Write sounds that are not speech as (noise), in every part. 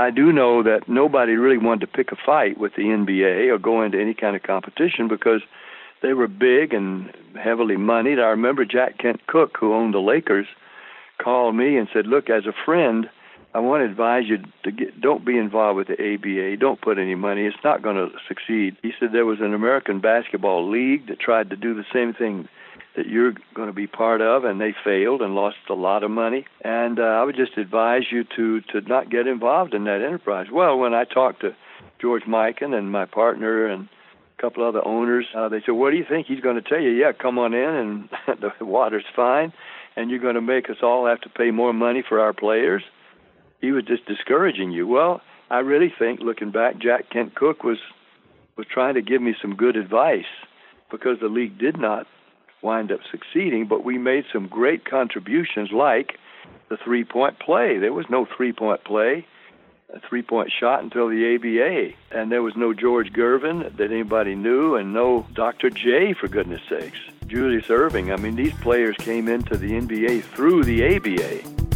I do know that nobody really wanted to pick a fight with the NBA or go into any kind of competition because they were big and heavily moneyed. I remember Jack Kent Cooke, who owned the Lakers, called me and said, "Look, as a friend, I want to advise you to get, don't be involved with the ABA. Don't put any money. It's not going to succeed." He said there was an American basketball league that tried to do the same thing that you're going to be part of, and they failed and lost a lot of money. And uh, I would just advise you to to not get involved in that enterprise. Well, when I talked to George Mikan and my partner and a couple other owners, uh, they said, "What do you think?" He's going to tell you, "Yeah, come on in, and (laughs) the water's fine." And you're going to make us all have to pay more money for our players. He was just discouraging you. Well, I really think, looking back, Jack Kent Cooke was was trying to give me some good advice because the league did not wind up succeeding, but we made some great contributions like the three point play. There was no three point play, a three point shot until the ABA. And there was no George Gervin that anybody knew, and no Dr. J, for goodness sakes. Julius Erving. I mean, these players came into the NBA through the ABA.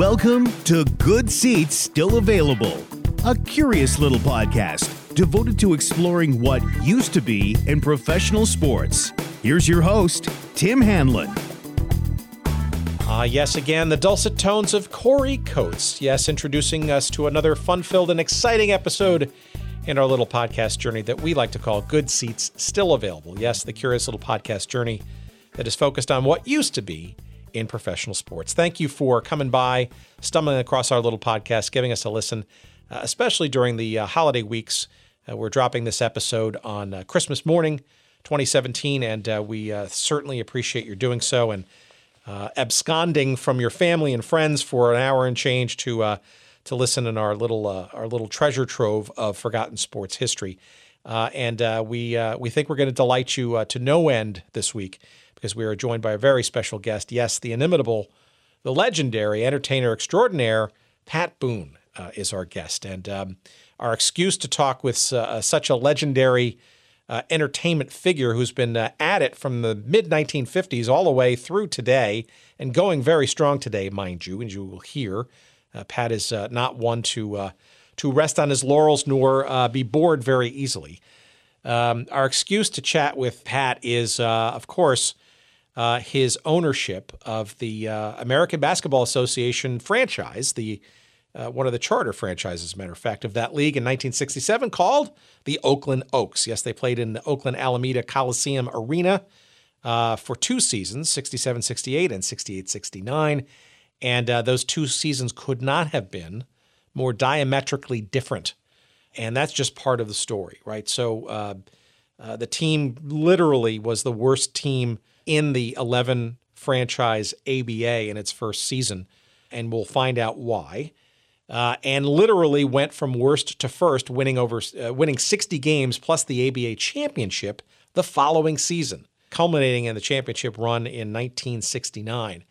Welcome to Good Seats Still Available, a curious little podcast devoted to exploring what used to be in professional sports. Here's your host, Tim Hanlon. Ah, uh, yes, again, the dulcet tones of Corey Coates. Yes, introducing us to another fun filled and exciting episode in our little podcast journey that we like to call Good Seats Still Available. Yes, the curious little podcast journey that is focused on what used to be in professional sports. Thank you for coming by, stumbling across our little podcast, giving us a listen, uh, especially during the uh, holiday weeks. Uh, we're dropping this episode on uh, Christmas morning. 2017, and uh, we uh, certainly appreciate your doing so and absconding from your family and friends for an hour and change to to listen in our little our little treasure trove of forgotten sports history. And we we think we're going to delight you to no end this week because we are joined by a very special guest. Yes, the inimitable, the legendary entertainer extraordinaire Pat Boone is our guest, and um, our excuse to talk with such a legendary uh, entertainment figure who's been uh, at it from the mid 1950s all the way through today and going very strong today, mind you. And you will hear uh, Pat is uh, not one to uh, to rest on his laurels nor uh, be bored very easily. Um, our excuse to chat with Pat is, of course, his ownership of the American Basketball Association franchise, the uh, one of the charter franchises, matter of fact, of that league in 1967 called the Oakland Oaks. Yes, they played in the Oakland Alameda Coliseum Arena uh, for two seasons 67 68 and 68 69. And uh, those two seasons could not have been more diametrically different. And that's just part of the story, right? So uh, uh, the team literally was the worst team in the 11 franchise ABA in its first season. And we'll find out why uh, and literally went from worst to first, winning over uh, winning 60 games plus the ABA championship the following season, culminating in the championship run in 1969.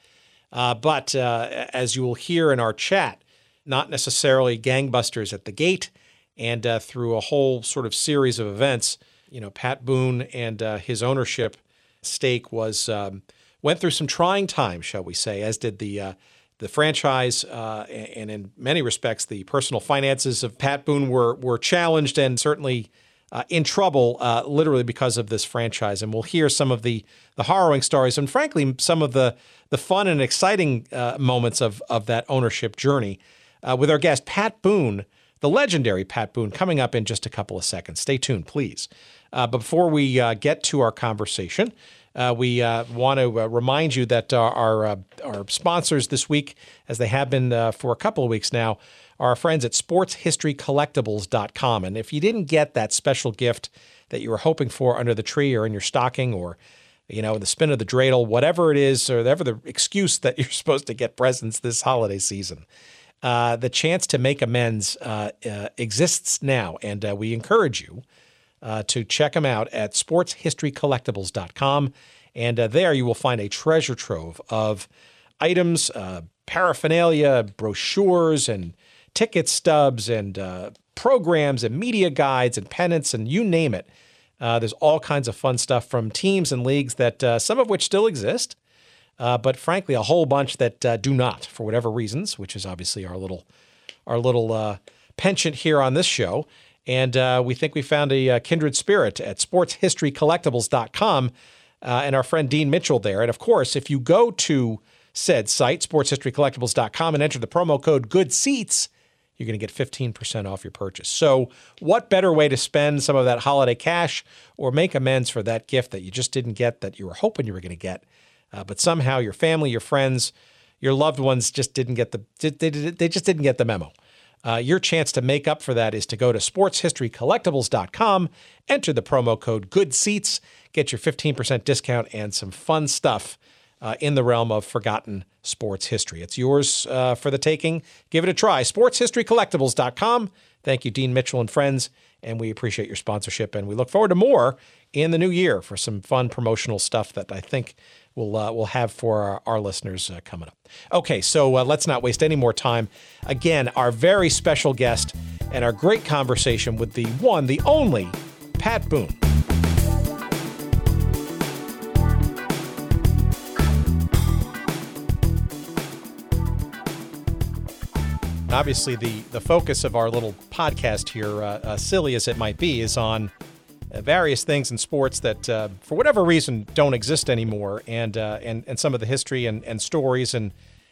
Uh, but uh, as you will hear in our chat, not necessarily gangbusters at the gate, and uh, through a whole sort of series of events, you know, Pat Boone and uh, his ownership stake was um, went through some trying times, shall we say, as did the the franchise uh, and in many respects the personal finances of Pat Boone were were challenged and certainly uh, in trouble uh, literally because of this franchise. And we'll hear some of the the harrowing stories and frankly some of the the fun and exciting uh, moments of of that ownership journey uh, with our guest Pat Boone the legendary Pat Boone coming up in just a couple of seconds stay tuned please uh, before we get to our conversation uh, we uh, want to uh, remind you that our our, uh, our, sponsors this week, as they have been uh, for a couple of weeks now, are our friends at sportshistorycollectibles.com. And if you didn't get that special gift that you were hoping for under the tree or in your stocking or you know, the spin of the dreidel, whatever it is, or whatever the excuse that (laughs) you're supposed to get presents this holiday season. Uh, the chance to make amends uh, uh, exists now, and we encourage you uh, to check them out at sportshistorycollectibles.com. And uh, there you will find a treasure trove of items, uh, paraphernalia, brochures, and ticket stubs, and uh, programs, and media guides, and pennants, and you name it. Uh, there's all kinds of fun stuff from teams and leagues that uh, some of which still exist, but frankly, a whole bunch that do not for whatever reasons, which is obviously our little our little uh, penchant here on this show. And uh, we think we found a, a, uh, kindred spirit at sportshistorycollectibles.com uh, and our friend Dean Mitchell there. And of course, if you go to said site, sportshistorycollectibles.com, and enter the promo code Good Seats, you're going to get 15% off your purchase. So, what better way to spend some of that holiday cash or make amends for that gift that you just didn't get that you were hoping you were going to get, uh, but somehow your family, your friends, your loved ones just didn't get the they, they just didn't get the memo. Uh, your chance to make up for that is to go to sportshistorycollectibles.com, enter the promo code Good Seats, get your 15% discount and some fun stuff uh, in the realm of forgotten sports history. It's yours uh, for the taking. Give it a try. SportsHistoryCollectibles.com. Thank you, Dean Mitchell and friends, and we appreciate your sponsorship. And we look forward to more in the new year for some fun promotional stuff that I think we'll uh, we'll have for our, our listeners uh, coming up. Okay, so uh, let's not waste any more time. Again, our very special guest and our great conversation with the one, the only Pat Boone. obviously, the the focus of our little podcast here, uh, uh, silly as it might be, is on various things in sports that, uh, for whatever reason, don't exist anymore, and uh, and and some of the history and, and stories and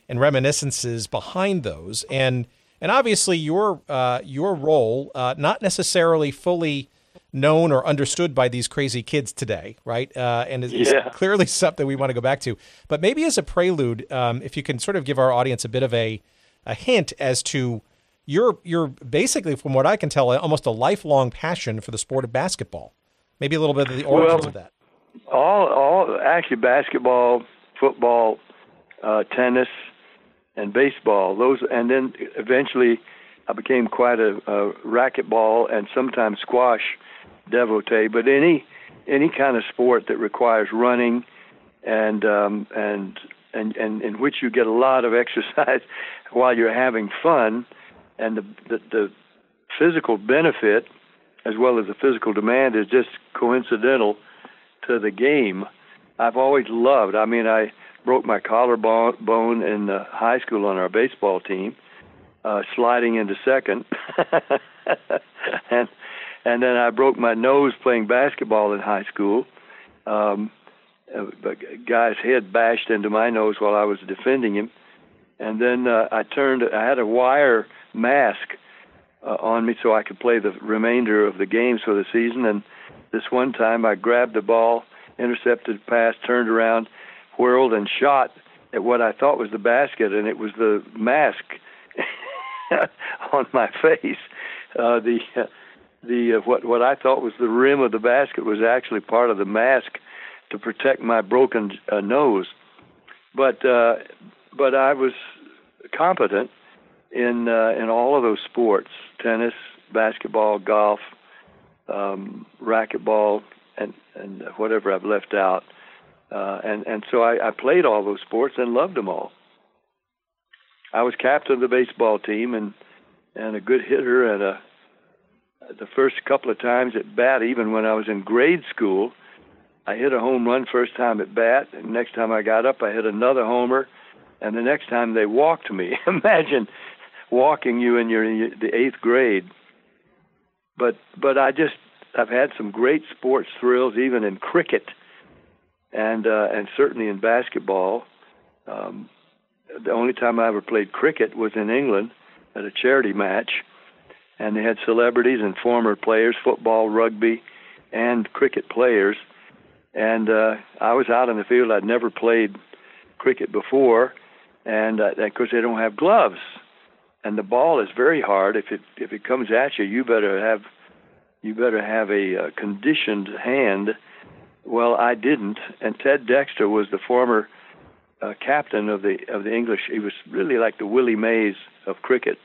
and reminiscences behind those, and and obviously your uh, your role, not necessarily fully known or understood by these crazy kids today, right? Uh, and it's yeah. clearly (laughs) something we want to go back to. But maybe as a prelude, um, if you can sort of give our audience a bit of a a hint as to your your basically, from what I can tell, almost a lifelong passion for the sport of basketball. Maybe a little bit of the origins well, of that. All, all actually basketball, football, uh, tennis, and baseball. Those, and then eventually, I became quite a, a racquetball and sometimes squash devotee. But any any kind of sport that requires running and um, and and, and in which you get a lot of (laughs) exercise while you're having fun, and the, the, the physical benefit as well as the physical demand is just coincidental to the game. I've always loved. I mean, I broke my collarbone in uh, high school on our baseball team, uh, sliding into second, (laughs) and and then I broke my nose playing basketball in high school. Um, a guy's head bashed into my nose while I was defending him, and then uh, I turned. I had a wire mask uh, on me so I could play the remainder of the games for the season. And this one time, I grabbed the ball, intercepted pass, turned around, whirled, and shot at what I thought was the basket, and it was the mask (laughs) on my face. Uh, the uh, the uh, what what I thought was the rim of the basket was actually part of the mask to protect my broken uh, nose. But uh, but I was competent in uh, in all of those sports: tennis, basketball, golf, um, racquetball, and and whatever I've left out. Uh, and and so I, I played all those sports and loved them all. I was captain of the baseball team and and a good hitter and a the first couple of times at bat, even when I was in grade school, I hit a home run first time at bat, and next time I got up, I hit another homer, and the next time they walked me. (laughs) Imagine walking you in your the eighth grade. But but I just I've had some great sports thrills, even in cricket, and uh, and certainly in basketball. Um, the only time I ever played cricket was in England at a charity match, and they had celebrities and former players, football, rugby, and cricket players and uh, I was out in the field. I'd never played cricket before, and uh, of course they don't have gloves, and the ball is very hard. If it if it comes at you, you better have you better have a uh, conditioned hand. Well, I didn't, and Ted Dexter was the former uh, captain of the of the English. He was really like the Willie Mays of cricket,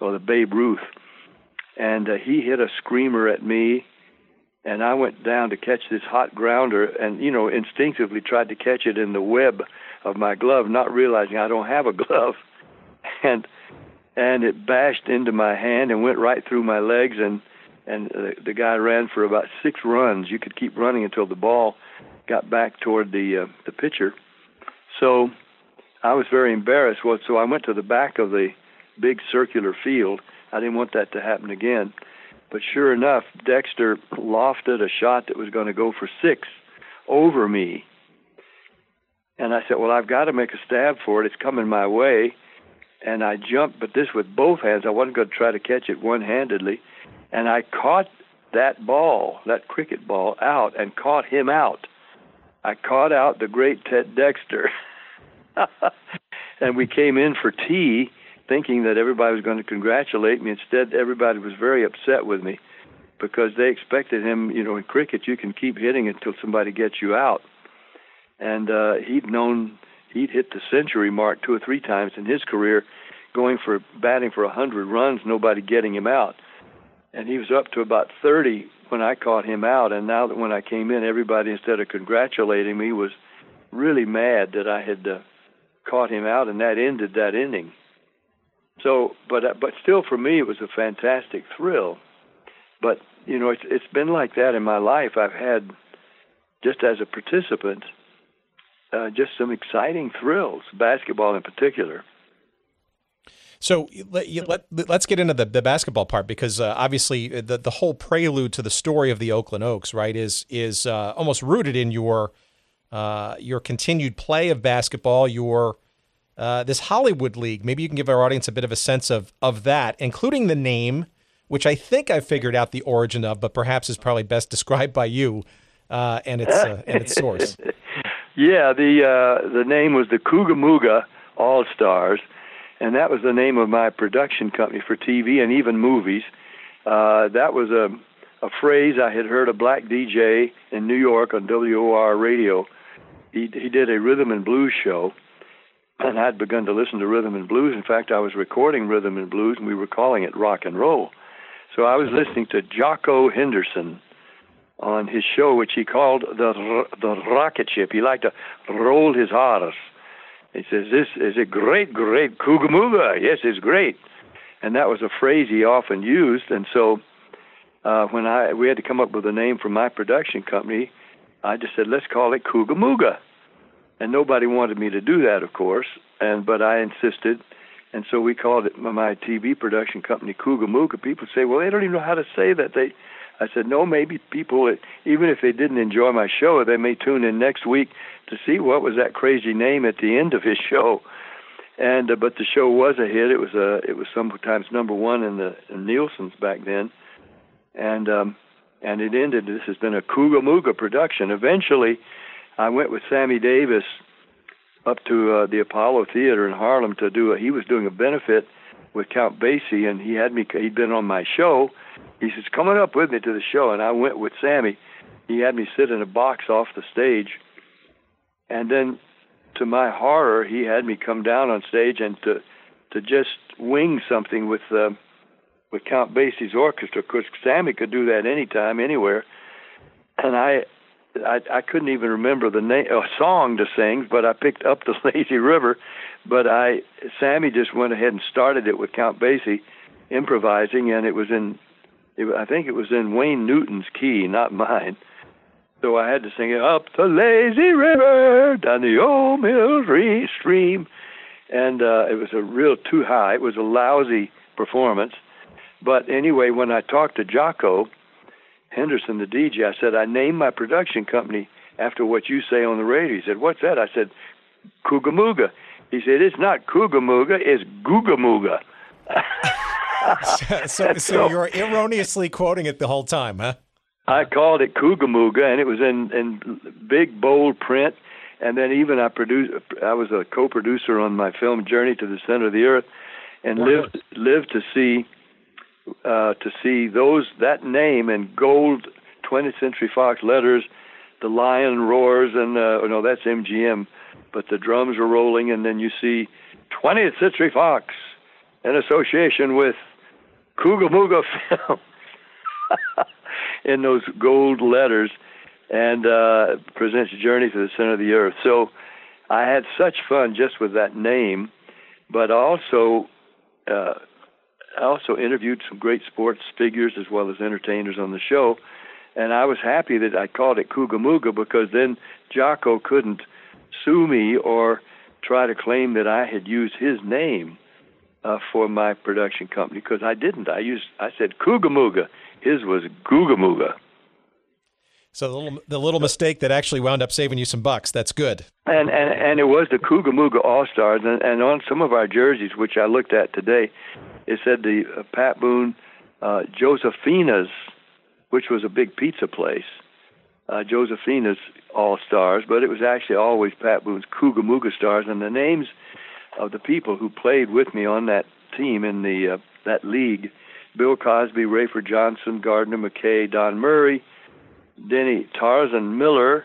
or the Babe Ruth, and uh, he hit a screamer at me and I went down to catch this hot grounder and you know instinctively tried to catch it in the web of my glove not realizing I don't have a (laughs) glove and and it bashed into my hand and went right through my legs and and the, the guy ran for about 6 runs you could keep running until the ball got back toward the uh, the pitcher so I was very embarrassed well so I went to the back of the big circular field. I didn't want that to happen again. But sure enough, Dexter lofted a shot that was going to go for six over me. And I said, Well, I've got to make a stab for it. It's coming my way. And I jumped, but this with both hands. I wasn't going to try to catch it one handedly. And I caught that ball, that cricket ball, out and caught him out. I caught out the great Ted Dexter. (laughs) and we came in for tea thinking that everybody was going to congratulate me. Instead, everybody was very upset with me because they expected him, you know, in cricket, you can keep hitting until somebody gets you out. And uh, he'd known he'd hit the century mark two or three times in his career, going for batting for a 100 runs, nobody getting him out. And he was up to about 30 when I caught him out. And now that when I came in, everybody, instead of congratulating me, was really mad that I had uh, caught him out, and that ended that inning. So, but uh, but still, for me, it was a fantastic thrill. But you know, it's it's been like that in my life. I've had just as a participant, uh, just some exciting thrills, basketball in particular. So let, let, us get into the, the basketball part because uh, obviously uh, the, the whole prelude to the story of the Oakland Oaks, right, is is uh, almost rooted in your uh, your continued play of basketball, your uh, this Hollywood League. Maybe you can give our audience a bit of a sense of of that, including the name, which I think I figured out the origin of, but perhaps is probably best (laughs) described by you uh, and its uh, and its source. (laughs) yeah, the uh, the name was the Coogamuga All Stars, and that was the name of my production company for TV and even movies. Uh, that was a a phrase I had heard a black DJ in New York on WOR radio. He he did a rhythm and blues show and I'd begun to listen to rhythm and blues. In fact, I was recording rhythm and blues, and we were calling it rock and roll. So I was listening to Jocko Henderson on his show, which he called the the rocket ship. He liked to roll his R's. He says, "This is a great, great Coogamuga. Yes, it's great." And that was a phrase he often used. And so, uh, when I we had to come up with a name for my production company, I just said, "Let's call it Coogamuga." and nobody wanted me to do that, of course. And but I insisted, and so we called it my TV production company Coogamuga. People say, well, they don't even know how to say that. They, I said, no, maybe people, even if they didn't enjoy my show, they may tune in next week to see what was that crazy name at the end of his show. And uh, but the show was a hit. It was a it was sometimes number one in the in Nielsen's back then, and um, and it ended. This has been a Coogamuga production. Eventually I went with Sammy Davis up to uh, the Apollo Theater in Harlem to do a, he was doing a benefit with Count Basie and he had me he'd been on my show. He says, "Coming up with me to the show," and I went with Sammy. He had me sit in a box off the stage, and then, to my horror, he had me come down on stage and to to just wing something with uh, with Count Basie's orchestra. Of course, Sammy could do that anytime, anywhere, and I I, I couldn't even remember the name a song to sing, but I picked up the (laughs) Lazy River. But I Sammy just went ahead and started it with Count Basie improvising, and it was in it, I think it was in Wayne Newton's key, not mine. So I had to sing it up the lazy river down the old mill stream, and uh, it was a real too high. It was a lousy performance. But anyway, when I talked to Jocko Henderson, the DJ, I said, I named my production company after what you say on the radio. He said, What's that? I said, Coogamuga. He said, It's not Coogamuga, it's Googamuga. (laughs) (laughs) so, so, so you're erroneously quoting it the whole time, huh? I called it Coogamuga, and it was in, in big, bold print. And then even I produced, I was a co-producer on my film Journey to the Center of the Earth, and lived lived to see uh, to see those that name in gold 20th Century Fox letters. The lion roars, and uh, oh, no, that's MGM, but the drums are rolling, and then you see 20th Century Fox in association with Coogamuga Film (laughs) in those gold letters, and uh, presents Journey to the Center of the Earth. So I had such fun just with that name, but also uh, I also interviewed some great sports figures as well as entertainers on the show, and I was happy that I called it Coogamuga because then Jocko couldn't sue me or try to claim that I had used his name uh, for my production company because I didn't. I used I said Mooga. His was Mooga. So the little the little mistake that actually wound up saving you some bucks. That's good. And and and it was the Mooga All Stars, and, and on some of our jerseys, which I looked at today, it said the uh, Pat Boone uh, Josephina's, which was a big pizza place. Uh, Josephina's All Stars, but it was actually always Pat Boone's Mooga Stars, and the names of the people who played with me on that team in the uh, that league Bill Cosby, Rafer Johnson, Gardner McKay, Don Murray, Denny Tarzan Miller,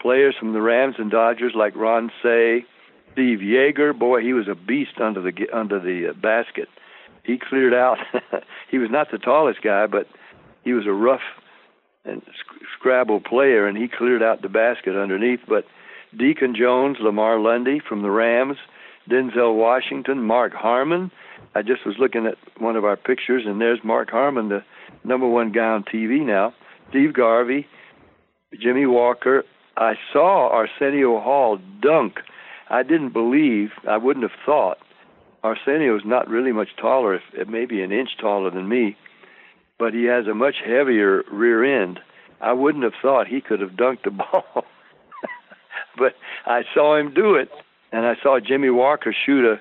players from the Rams and Dodgers like Ron Cey, Steve Yeager. Boy, he was a beast under the under the uh, basket. He cleared out. (laughs) he was not the tallest guy, but he was a rough and scrabble player, and he cleared out the basket underneath. But Deacon Jones, Lamar Lundy from the Rams, Denzel Washington, Mark Harmon. I just was looking at one of our pictures, and there's Mark Harmon, the number one guy on TV now. Steve Garvey, Jimmie Walker. I saw Arsenio Hall dunk. I didn't believe, I wouldn't have thought. Arsenio is not really much taller, if, maybe an inch taller than me, but he has a much heavier rear end. I wouldn't have thought he could have dunked the (laughs) ball. but I saw him do it and I saw Jimmie Walker shoot a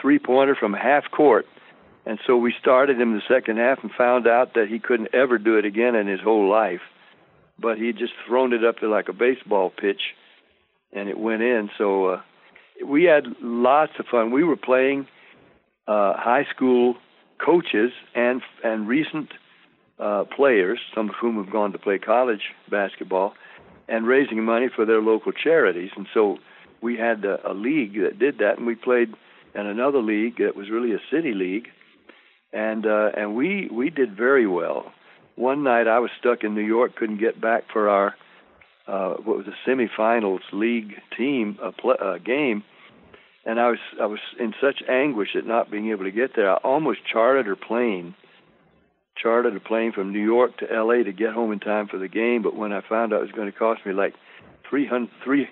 three pointer from half court. And so we started him the second half and found out that he couldn't ever do it again in his whole life. But he'd just thrown it up there like a baseball pitch and it went in. So uh, we had lots of fun. We were playing uh, high school coaches and and recent uh, players, some of whom have gone to play college basketball, and raising money for their local charities. And so we had a, a league that did that, and we played in another league that was really a city league, and uh, and we we did very well. One night I was stuck in New York, couldn't get back for our uh, what was a semifinals league team a pl- uh, game, and I was I was in such anguish at not being able to get there. I almost chartered a plane, chartered a plane from New York to L.A. to get home in time for the game. But when I found out it was going to cost me like three hundred three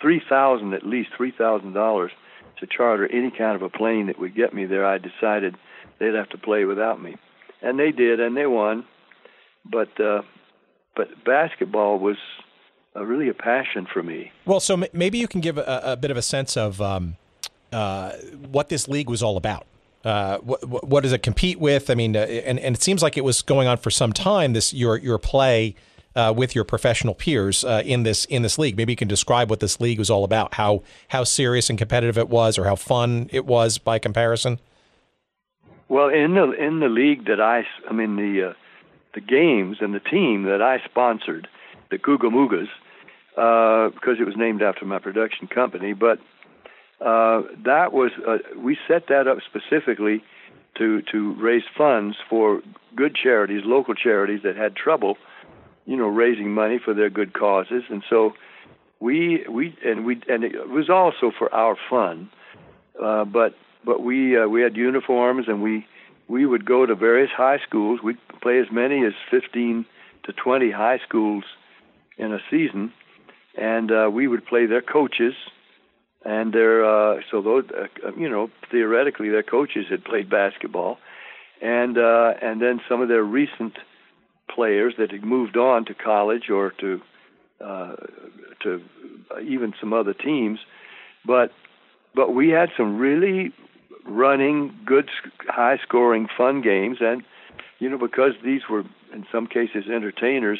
three thousand at least three thousand dollars to charter any kind of a plane that would get me there, I decided they'd have to play without me, and they did, and they won. But uh, but basketball was uh, really a passion for me. Well, so m- maybe you can give a, a, bit of a sense of um, uh, what this league was all about. Uh, what, what, does it compete with? I mean, uh, and, and it seems like it was going on for some time. This your your play uh, with your professional peers uh, in this in this league. Maybe you can describe what this league was all about, how how serious and competitive it was, or how fun it was by comparison. Well, in the in the league that I, I mean the uh, the games and the team that I sponsored, the Googa Moogas, uh, because it was named after my production company, but uh, that was uh, we set that up specifically to to raise funds for good charities, local charities that had trouble you know, raising money for their good causes, and so we we and we and it was also for our fun, uh, but but we uh, we had uniforms and we we would go to various high schools. We'd play as many as 15 to 20 high schools in a season, and uh, we would play their coaches. And their uh, so those uh, you know theoretically their coaches had played basketball, and uh, and then some of their recent players that had moved on to college or to uh, to even some other teams, but but we had some really running, good, high-scoring, fun games, and you know because these were in some cases entertainers,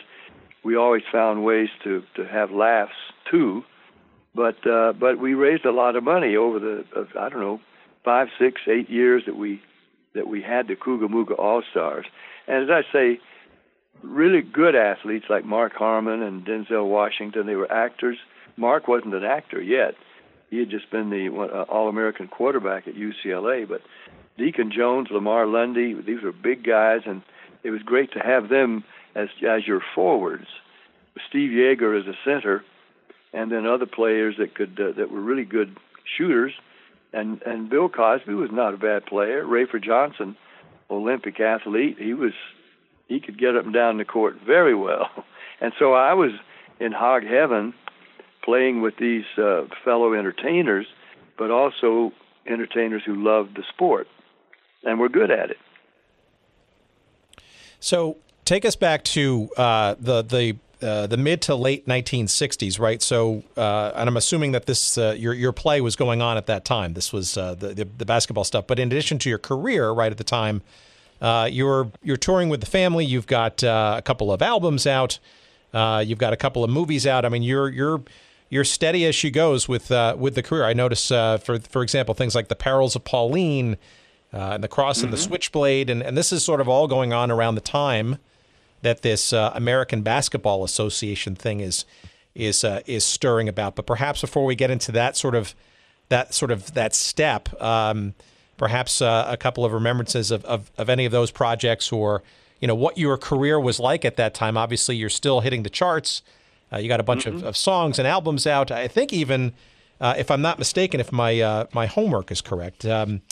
we always found ways to to have laughs too. But uh, but we raised a lot of money over the uh, I don't know five, six, eight years that we that we had the Mooga All Stars, and as I say, really good athletes like Mark Harmon and Denzel Washington. They were actors. Mark wasn't an actor yet. He had just been the uh, All-American quarterback at UCLA. But Deacon Jones, Lamar Lundy, these were big guys, and it was great to have them as as your forwards. Steve Yeager as a center, and then other players that could uh, that were really good shooters. And and Bill Cosby was not a bad player. Rafer Johnson, Olympic athlete, he was he could get up and down the court very well. (laughs) And so I was in hog heaven playing with these uh, fellow entertainers, but also entertainers who loved the sport. and we're good at it. So take us back to uh, the the uh, the mid to late 1960s, right? So, uh, and I'm assuming that this uh, your your play was going on at that time. This was uh, the, the, the basketball stuff. But in addition to your career, right at the time, uh, you're you're touring with the family. You've got a couple of albums out. you've got a couple of movies out. I mean, you're you're you're steady as she goes with with the career. I notice, for for example, things like the Perils of Pauline. and the cross mm-hmm. and the switchblade, and, and this is sort of all going on around the time that this uh, American Basketball Association thing is is uh, is stirring about. But perhaps before we get into that sort of that sort of that step, um, perhaps uh, a couple of remembrances of, of, of any of those projects or you know what your career was like at that time. Obviously, you're still hitting the charts. Uh, you got a bunch mm-hmm. of, of, songs and albums out. I think even uh, if I'm not mistaken, if my uh, my homework is correct. Um,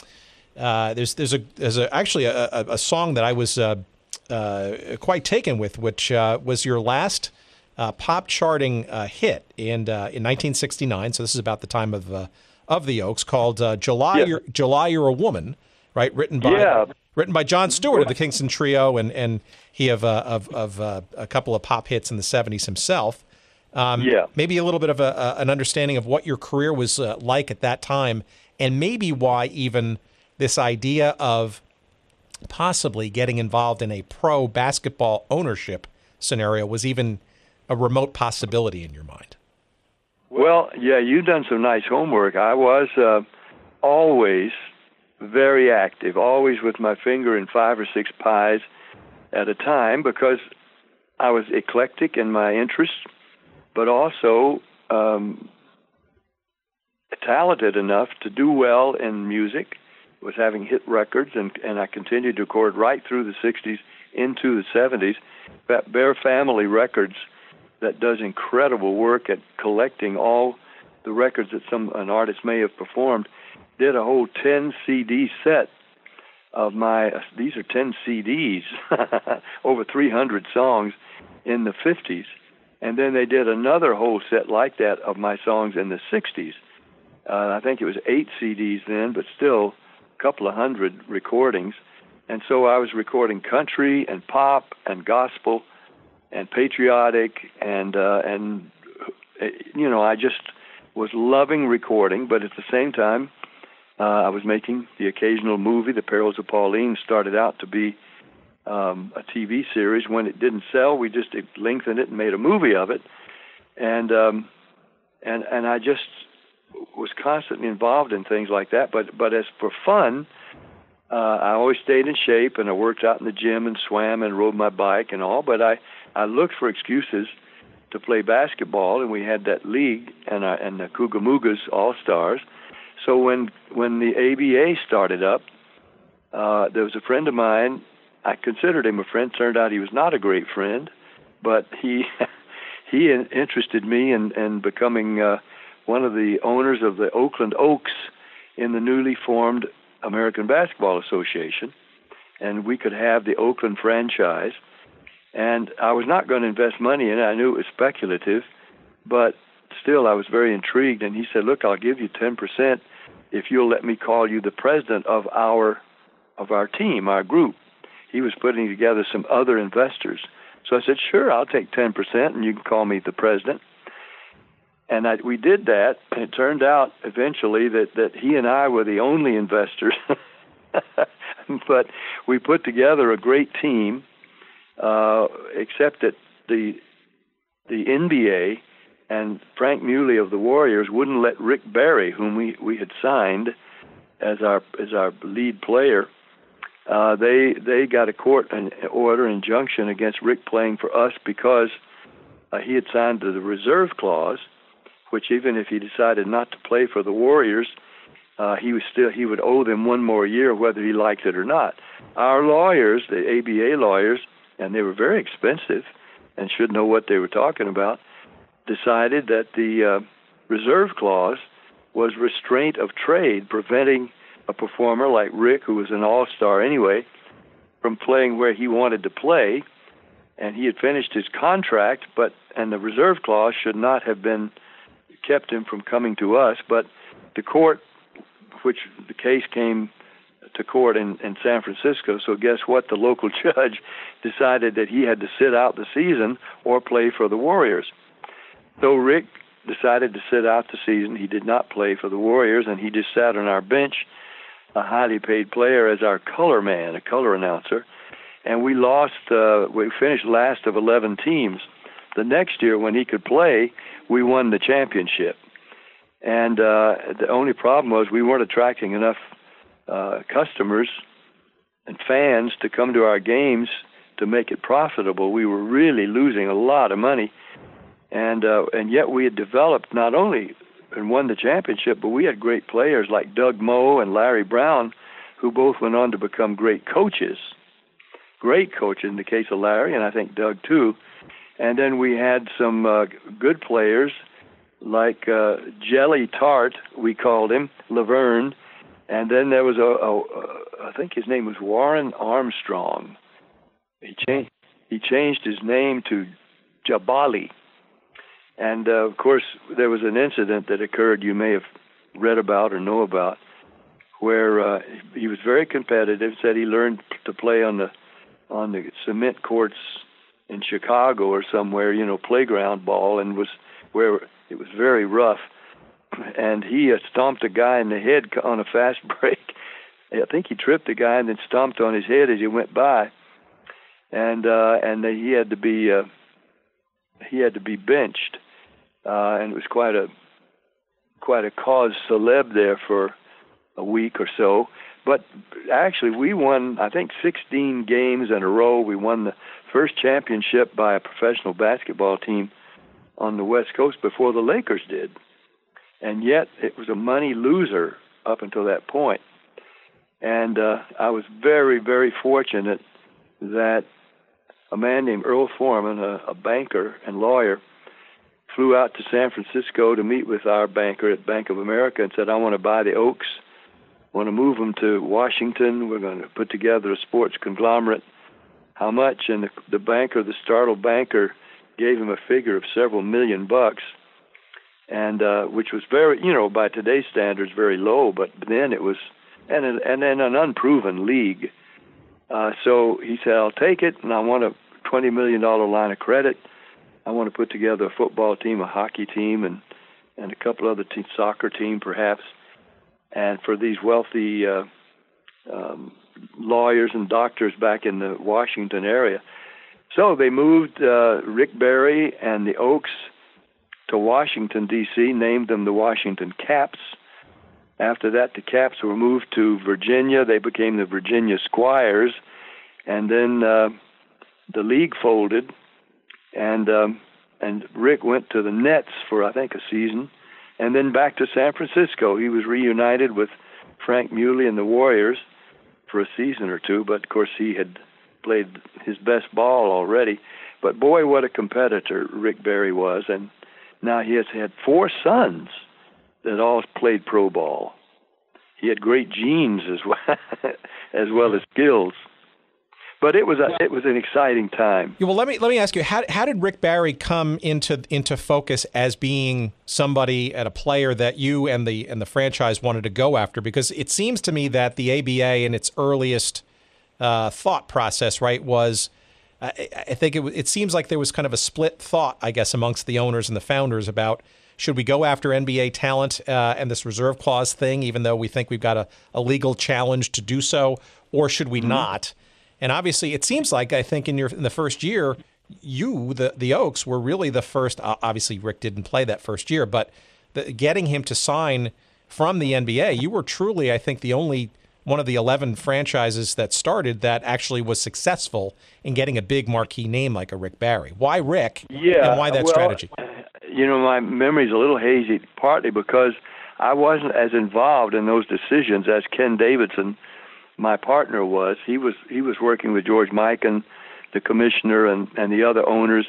there's there's a there's a, actually a, a, a song that I was uh, quite taken with, which uh, was your last uh, pop charting hit in in 1969. So this is about the time of of the Oaks, called July. Yeah. You're, July, you're a woman, right? Written by yeah. written by John Stewart of the Kingston Trio, and and he of of of a couple of pop hits in the 70s himself. Um, yeah. Maybe a little bit of a, a, an understanding of what your career was uh, like at that time, and maybe why even this idea of possibly getting involved in a pro basketball ownership scenario was even a remote possibility in your mind? Well, yeah, you've done some nice homework. I was uh, always very active, always with my finger in five or six pies at a time because I was eclectic in my interests, but also um, talented enough to do well in music was having hit records, and and I continued to record right through the '60s into the '70s. That Bear Family Records that does incredible work at collecting all the records that some an artist may have performed. Did a whole 10 CD set of my. Uh, these are 10 CDs, (laughs) over 300 songs in the 50s, and then they did another whole set like that of my songs in the 60s. Uh, I think it was eight CDs then, but still a couple of hundred recordings. And so I was recording country and pop and gospel and patriotic and uh, and uh, you know I just was loving recording, but at the same time uh, I was making the occasional movie. The Perils of Pauline started out to be um, a TV series. When it didn't sell, we just lengthened it and made a movie of it. And um, and and I just was constantly involved in things like that. But but as for fun, uh, I always stayed in shape and I worked out in the gym and swam and rode my bike and all. But I I looked for excuses to play basketball, and we had that league and uh, and the Coogamoogas All Stars. So when when the ABA started up, uh, there was a friend of mine. I considered him a friend. Turned out he was not a great friend, but he (laughs) he interested me in in becoming. Uh, one of the owners of the Oakland Oaks in the newly formed American Basketball Association, and we could have the Oakland franchise. And I was not going to invest money in it. I knew it was speculative, but still, I was very intrigued. And he said, "Look, I'll give you 10% if you'll let me call you the president of our of our team, our group." He was putting together some other investors. So I said, "Sure, I'll take 10%, and you can call me the president." And I, we did that. And it turned out eventually that that he and I were the only investors, (laughs) but we put together a great team. Uh, except that the the NBA and Frank Mieuli of the Warriors wouldn't let Rick Barry, whom we we had signed as our as our lead player. Uh, they they got a court an order injunction against Rick playing for us because uh, he had signed the reserve clause, which even if he decided not to play for the Warriors, uh, he was still he would owe them one more year whether he liked it or not. Our lawyers, the ABA lawyers, and they were very expensive and should know what they were talking about, decided that the uh, reserve clause was restraint of trade, preventing a performer like Rick, who was an all-star anyway, from playing where he wanted to play, and he had finished his contract, but and the reserve clause should not have been kept him from coming to us. But the court, which the case came to court in, in San Francisco. So guess what? The local (laughs) judge decided that he had to sit out the season or play for the Warriors. So Rick decided to sit out the season. He did not play for the Warriors, and he just sat on our bench, a highly paid player, as our color man, a color announcer. And we lost. Uh, we finished last of 11 teams. The next year, when he could play, we won the championship. And uh, the only problem was we weren't attracting enough uh, customers and fans to come to our games to make it profitable. We were really losing a lot of money, and uh, and yet we had developed not only and won the championship, but we had great players like Doug Moe and Larry Brown, who both went on to become great coaches. Great coaches in the case of Larry, and I think Doug too. And then we had some uh, good players like uh, Jelly Tart, we called him Laverne, and then there was a, a, a I think his name was Warren Armstrong. He changed he changed his name to Jabali, and uh, of course there was an incident that occurred you may have read about or know about, where uh, he was very competitive. Said he learned to play on the on the cement courts in Chicago or somewhere, you know, playground ball, and was where it was very rough and he uh, stomped a guy in the head (laughs) on a fast (laughs) break. I think he tripped a guy and then stomped on his head as he went by, and uh, and he had to be uh, he had to be benched, uh, and it was quite a quite a cause celeb there for a week or so. But actually, we won I think 16 games in a row. We won the first championship by a professional basketball team on the West Coast before the Lakers did and yet it was a money loser up until that point. And uh, I was very, very fortunate that a man named Earl Foreman, a, a banker and lawyer, flew out to San Francisco to meet with our banker at Bank of America and said, I want to buy the Oaks, want to move them to Washington. We're going to put together a sports conglomerate. How much? And the, the banker, the startled banker, gave him a figure of several million bucks and uh, which was very, you know, by today's standards, very low. But then it was, and and then an unproven league. Uh, so he said, "I'll take it, and I want a twenty million dollar line of credit. I want to put together a football team, a hockey team, and and a couple other teams, soccer team, perhaps. And for these wealthy uh, um, lawyers and doctors back in the Washington area." So they moved uh, Rick Barry and the Oaks to Washington, D.C., named them the Washington Caps. After that, the Caps were moved to Virginia. They became the Virginia Squires. And then uh, the league folded, and um, and Rick went to the Nets for I think a season, and then back to San Francisco. He was reunited with Frank Mieuli and the Warriors for a season or two, but of course he had played his best ball already. But boy, what a competitor Rick Barry was, and now he has had four sons that all played pro ball. He had great genes as well (laughs) as well as skills. But it was a, it was an exciting time. Well, let me let me ask you how how did Rick Barry come into into focus as being somebody and a player that you and the and the franchise wanted to go after? Because it seems to me that the ABA in its earliest uh, thought process, right, was I, I think it, it seems like there was kind of a split thought, I guess, amongst the owners and the founders about should we go after NBA talent uh, and this reserve clause thing, even though we think we've got a, a legal challenge to do so, or should we mm-hmm. not? And obviously, it seems like I think in your in the first year, you the the Oaks were really the first. Obviously, Rick didn't play that first year, but the, getting him to sign from the NBA, you were truly, I think, the only one of the 11 franchises that started that actually was successful in getting a big marquee name like a Rick Barry. Why Rick? Yeah. And why that well, strategy? You know, my memory's a little hazy, partly because I wasn't as involved in those decisions as Ken Davidson, my partner, was. He was he was working with George Mikan the commissioner, and and the other owners,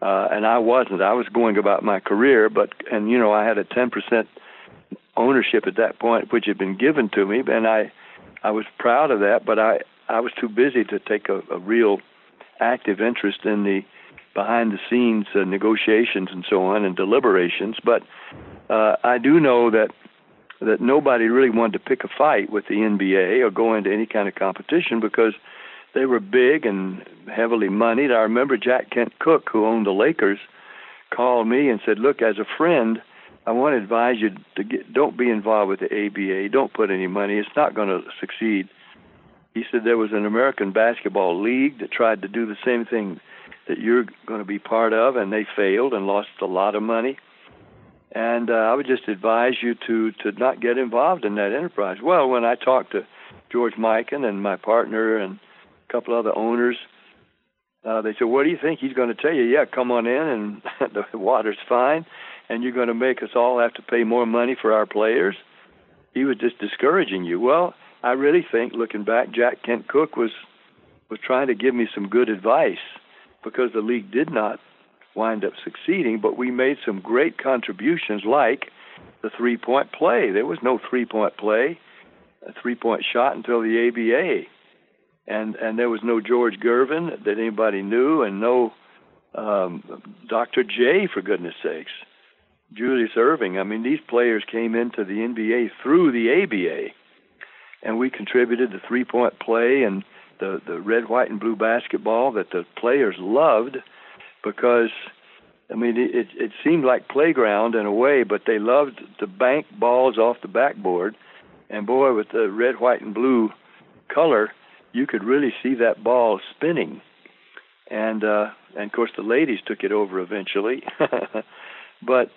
uh, and I wasn't. I was going about my career, but and you know I had a 10 percent ownership at that point, which had been given to me, and I I was proud of that, but I I was too busy to take a, a real active interest in the behind the scenes uh, negotiations and so on and deliberations. But uh, I do know that that nobody really wanted to pick a fight with the NBA or go into any kind of competition because they were big and heavily moneyed. I remember Jack Kent Cooke, who owned the Lakers, called me and said, "Look, as a friend, I want to advise you to get don't be involved with the ABA. Don't put any money. It's not going to succeed." He said there was an American basketball league that tried to do the same thing that you're going to be part of, and they failed and lost a lot of money. And uh, I would just advise you to to not get involved in that enterprise. Well, when I talked to George Mikan and my partner and a couple other owners, uh, they said, "What do you think?" He's going to tell you, "Yeah, come on in, and (laughs) the water's fine, and you're going to make us all have to pay more money for our players." He was just discouraging you. Well, I really think, looking back, Jack Kent Cooke was was trying to give me some good advice because the league did not wind up succeeding, but we made some great contributions like the three point play. There was no three point play, a three point shot until the ABA. And and there was no George Gervin that anybody knew and no um, Dr. J for goodness sakes. Julius Erving. I mean these players came into the NBA through the ABA. And we contributed the three point play and the, the red, white, and blue basketball that the players loved because I mean it it seemed like playground in a way, but they loved to bank balls off the backboard, and boy, with the red, white, and blue color, you could really see that ball spinning, and uh, and of course the ladies took it over eventually, (laughs) but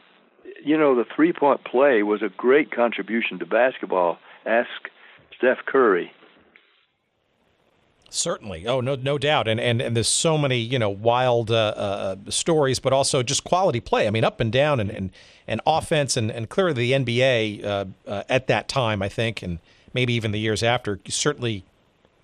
you know the three point play was a great contribution to basketball. Ask Steph Curry Certainly. Oh, no, no doubt. And and and there's so many you know wild uh, uh, stories, but also just quality play. I mean, up and down, and and, and offense, and and clearly the NBA uh, uh, at that time, I think, and maybe even the years after, certainly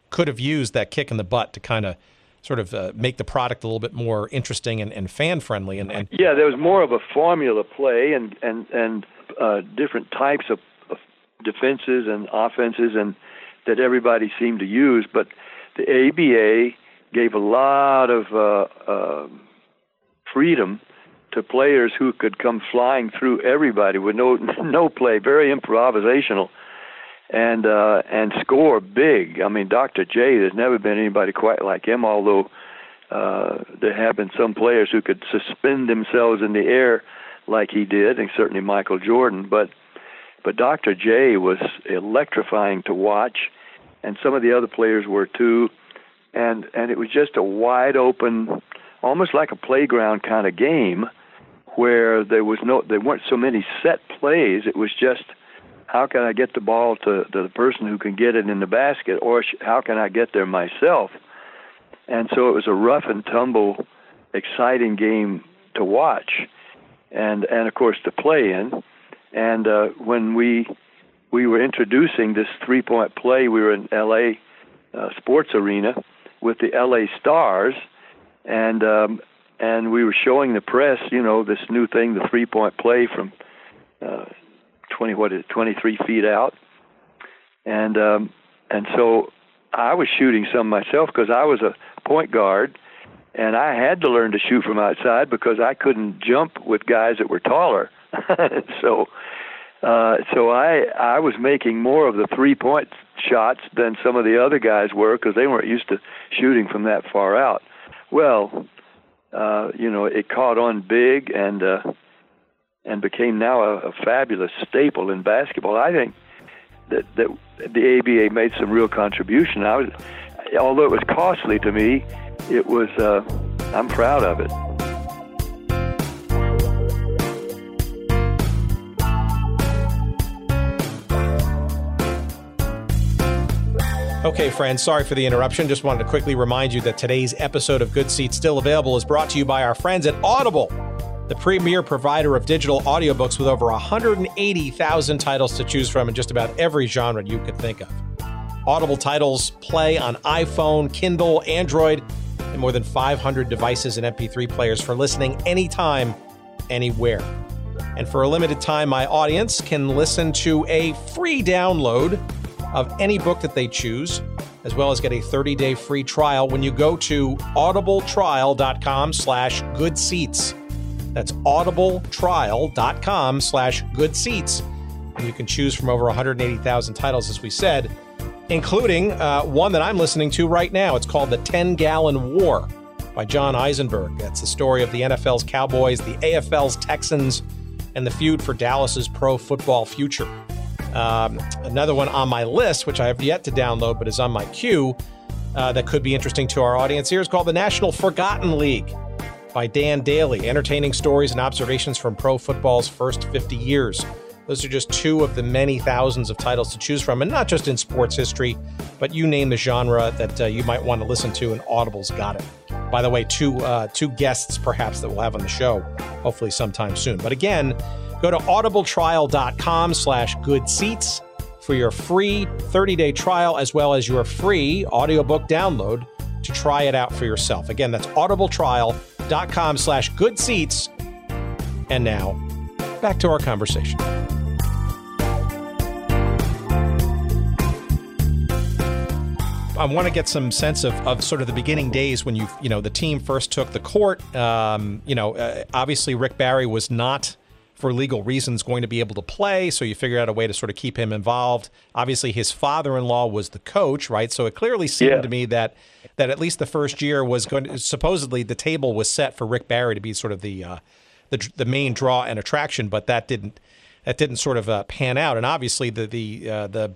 could have used that kick in the butt to kind of sort of uh, make the product a little bit more interesting and, and fan friendly. And, and yeah, there was more of a formula play and and and uh, different types of, of defenses and offenses and that everybody seemed to use, but the ABA gave a lot of uh, uh, freedom to players who could come flying through everybody with no (laughs) no play, very improvisational, and uh, and score big. I mean, Dr. J. There's never been anybody quite like him. Although uh, there have been some players who could suspend themselves in the air like he did, and certainly Michael Jordan. But but Dr. J was electrifying to watch and some of the other players were too. And and it was just a wide open, almost like a playground kind of game, where there was no there weren't so many set plays. It was just how can I get the ball to, to the person who can get it in the basket, or sh- how can I get there myself? And so it was a rough and tumble, exciting game to watch, and and of course to play in. And uh, when we we were introducing this three point play. We were in LA uh, Sports Arena with the LA Stars, and um, and we were showing the press, you know, this new thing, the three point play from uh, 20 what is it, 23 feet out, and um, and so I was shooting some myself because I was a point guard, and I had to learn to shoot from outside because I couldn't jump with guys that were taller. (laughs) so uh, so I I was making more of the three point shots than some of the other guys were because they weren't used to shooting from that far out. Well, uh, you know, it caught on big and uh, and became now a, a fabulous staple in basketball. I think that that the ABA made some real contribution. I was, although it was costly to me, it was. Uh, I'm proud of it. Okay, friends, sorry for the interruption. Just wanted to quickly remind you that today's episode of Good Seats Still Available is brought to you by our friends at Audible, the premier provider of digital audiobooks with over 180,000 titles to choose from in just about every genre you could think of. Audible titles play on iPhone, Kindle, Android, and more than 500 devices and MP3 players for listening anytime, anywhere. And for a limited time, my audience can listen to a free download of any book that they choose, as well as get a 30-day free trial when you go to audibletrial.com slash good seats. That's audibletrial.com slash good seats. And you can choose from over 180,000 titles, as we said, including uh, one that I'm listening to right now. It's called The 10 Gallon War by John Eisenberg. That's the story of the NFL's Cowboys, the AFL's Texans, and the feud for Dallas's pro football future. Um, another one on my list, which I have yet to download but is on my queue, uh, that could be interesting to our audience here is called The National Forgotten League by Dan Daly, entertaining stories and observations from pro football's first 50 years. Those are just two of the many thousands of titles to choose from, and not just in sports history, but you name the genre that uh, you might want to listen to, and Audible's got it. By the way, two uh, two guests perhaps that we'll have on the show, hopefully sometime soon. But again, go to audibletrial.com slash good seats for your free 30-day trial as well as your free audiobook download to try it out for yourself. Again, that's audibletrial.com slash good seats. And now, back to our conversation. I want to get some sense of, of sort of the beginning days when you you know the team first took the court. Um, you know, uh, obviously Rick Barry was not for legal reasons going to be able to play, so you figured out a way to sort of keep him involved. Obviously, his father-in-law was the coach, right? So it clearly seemed yeah. to me that that at least the first year was going to supposedly the table was set for Rick Barry to be sort of the uh, the, the main draw and attraction, but that didn't that didn't sort of uh, pan out. And obviously, the the uh, the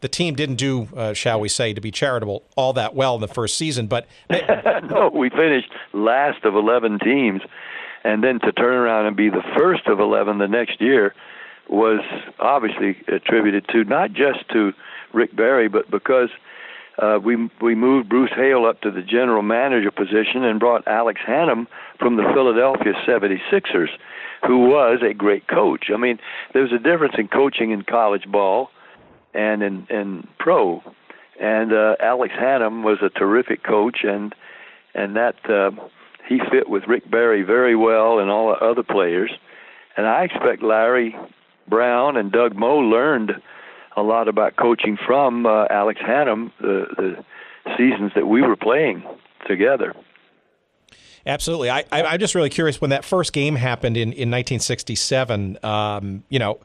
the team didn't do, uh, shall we say, to be charitable, all that well in the first season. But (laughs) no, we finished last of eleven teams, and then to turn around and be the first of eleven the next year was obviously attributed to not just to Rick Barry, but because uh, we we moved Bruce Hale up to the general manager position and brought Alex Hannum from the Philadelphia 76ers, who was a great coach. I mean, there's a difference in coaching in college ball and in in pro. And uh, Alex Hannum was a terrific coach, and and that uh, he fit with Rick Barry very well and all the other players. And I expect Larry Brown and Doug Moe learned a lot about coaching from uh, Alex Hannum the, the seasons that we were playing together. Absolutely. I, I, am just really curious when that first game happened in, in 1967. Um, you know,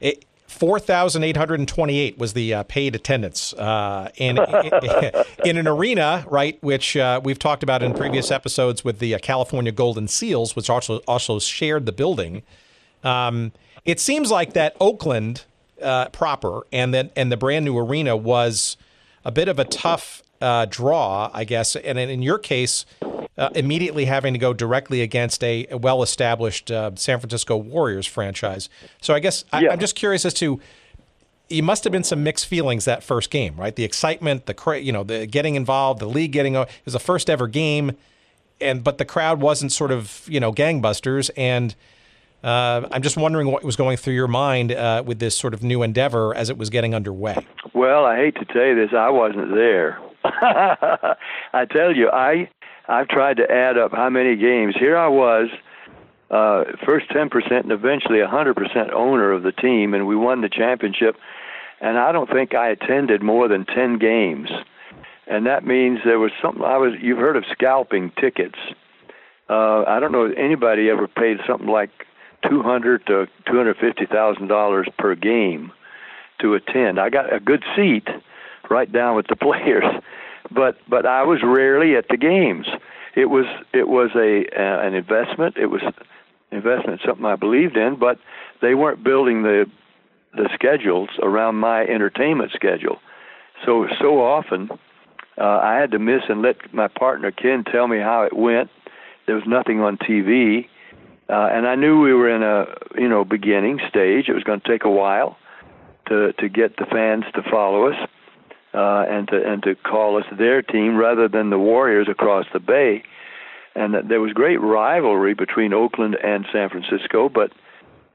it, 4,828 was the uh, paid attendance. Uh, (laughs) in an arena, right, which uh, we've talked about in previous episodes with the uh, California Golden Seals, which also, also shared the building. Um, it seems like that Oakland uh, proper and then and the brand new arena was a bit of a tough uh, draw, I guess. And in your case, uh, immediately having to go directly against a, a well-established uh, San Francisco Warriors franchise. So I guess I, am just curious as to you must have been some mixed feelings that first game, right? The excitement, the you know, the getting involved, the league getting on it was the first ever game, and but the crowd wasn't sort of you know gangbusters and. Uh, I'm just wondering what was going through your mind uh, with this sort of new endeavor as it was getting underway. Well, I hate to tell you this, I wasn't there. (laughs) I tell you, I I've tried to add up how many games. Here I was, uh, first 10% and eventually 100% owner of the team, and we won the championship. And I don't think I attended more than 10 games. And that means there was something I was. You've heard of scalping tickets. Uh, I don't know if anybody ever paid something like 200 to 250 thousand dollars per game to attend. I got a good seat right down with the (laughs) players but but I was rarely at the games. It was it was a uh, an investment. It was investment, something I believed in, but they weren't building the the schedules around my entertainment schedule. So so often uh, I had to miss and let my partner Ken tell me how it went. There was nothing on TV, uh, and I knew we were in a you know beginning stage. It was going to take a while to to get the fans to follow us uh, and to and to call us their team rather than the Warriors across the bay. And that there was great rivalry between Oakland and San Francisco, but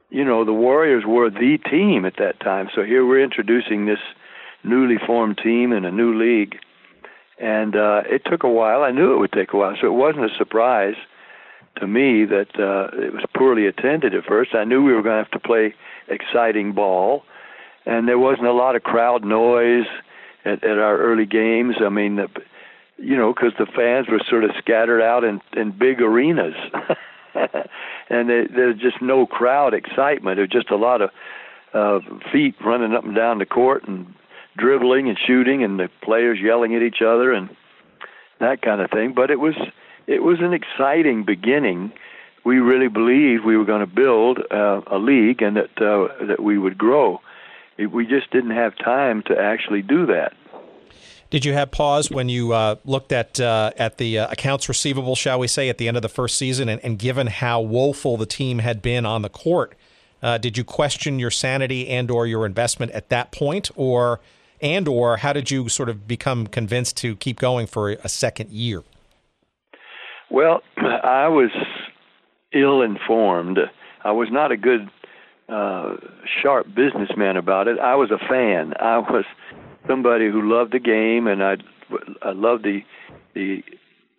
you know the Warriors were the team at that time. So here we're introducing this newly formed team in a new league, and uh, it took a while. I knew it would take a while, so it wasn't a surprise to me that uh, it was poorly attended at first. I knew we were going to have to play exciting ball, and there wasn't a lot of crowd noise at, at our early games. I mean, the, you know, because the fans were sort of scattered out in in big arenas, (laughs) and they, there's just no crowd excitement. There's just a lot of uh, feet running up and down the court and dribbling and shooting, and the players yelling at each other and that kind of thing. But it was it was an exciting beginning. We really believed we were going to build uh, a league and that uh, that we would grow. We just didn't have time to actually do that. Did you have pause when you uh, looked at uh, at the uh, accounts receivable, shall we say, at the end of the first season, and, and given how woeful the team had been on the court, uh, did you question your sanity and or your investment at that point, or and or how did you sort of become convinced to keep going for a second year? Well, (clears throat) I was ill informed. I was not a good, uh, sharp businessman about it. I was a fan. I was somebody who loved the game, and I I loved the the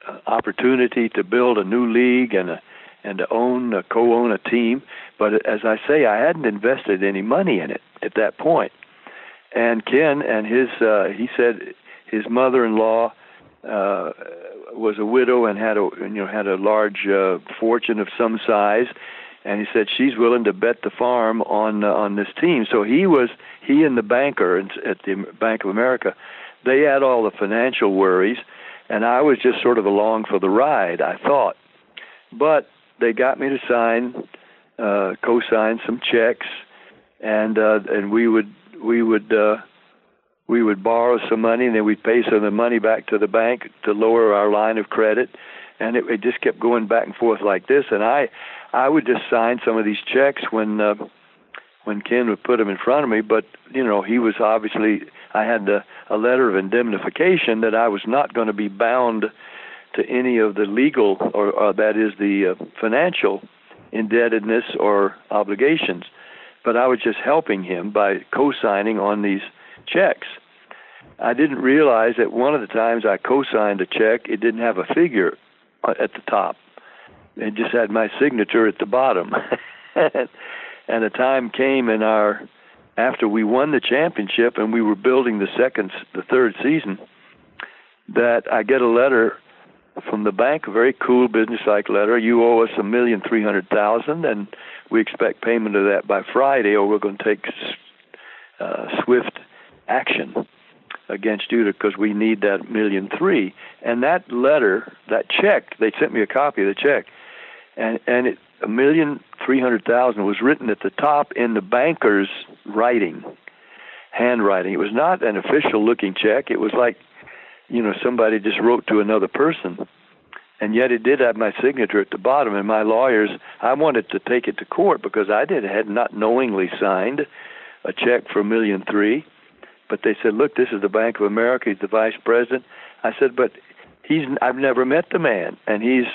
uh, opportunity to build a new league and a, and to own a co-own a team. But as I say, I hadn't invested any money in it at that point. And Ken and his uh, he said his mother-in-law uh, was a widow and had a you know had a large uh, fortune of some size and he said she's willing to bet the farm on uh, on this team. So he was he and the banker at the Bank of America, they had all the financial worries, and I was just sort of along for the ride. I thought, but they got me to sign, uh, co-sign some checks, and uh, and we would we would. Uh, we would borrow some money and then we'd pay some of the money back to the bank to lower our line of credit and it, it just kept going back and forth like this and i I would just sign some of these checks when uh, when Ken would put them in front of me. But you know, he was obviously I had the, a letter of indemnification that I was not going to be bound to any of the legal or, or that is the uh, financial indebtedness or obligations. But I was just helping him by co-signing on these checks. I didn't realize that one of the times I co-signed a check, it didn't have a figure at the top it just had my signature at the bottom. (laughs) and the time came in our after we won the championship and we were building the second the third season that I get a letter from the bank, a very cool business like letter. You owe us a million three hundred thousand, and we expect payment of that by Friday, or we're going to take uh, swift action against you because we need that million three. And that letter, that check, they sent me a copy of the check and and it a million three hundred thousand was written at the top in the banker's writing, handwriting. It was not an official looking check. It was like, you know, somebody just wrote to another person, and yet it did have my signature at the bottom. And my lawyers, I wanted to take it to court because I did had not knowingly signed a check for a million three, but they said, look, this is the Bank of America. He's the vice president. I said, but he's I've never met the man, and he's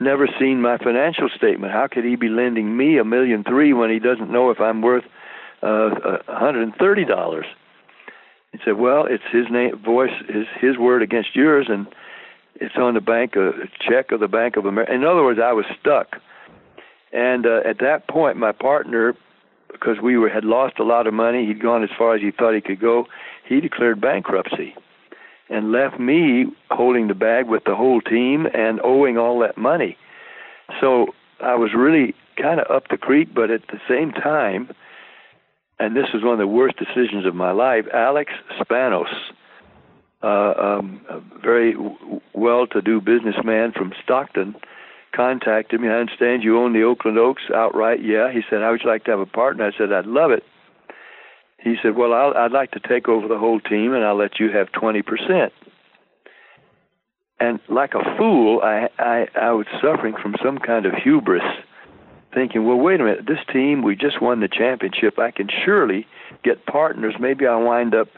never seen my financial statement. How could he be lending me a million three when he doesn't know if I'm worth uh, a hundred and thirty dollars? He said, "Well, it's his name, voice, his his word against yours, and it's on the bank, a check of the Bank of America." In other words, I was stuck. And uh, at that point, my partner, because we were had lost a lot of money, he'd gone as far as he thought he could go. He declared bankruptcy and left me holding the bag with the whole team and owing all that money. So I was really kind of up the creek, but at the same time, and this was one of the worst decisions of my life, Alex Spanos, uh, um, a very well-to-do businessman from Stockton, contacted me. I understand you own the Oakland Oaks outright. Yeah. He said, how would you like to have a partner? I said, I'd love it he said, "Well, I'll, I'd like to take over the whole team, and I'll let you have twenty percent." And like a fool, I, I I was suffering from some kind of hubris, thinking, "Well, wait a minute, this team we just won the championship. I can surely get partners. Maybe I'll wind up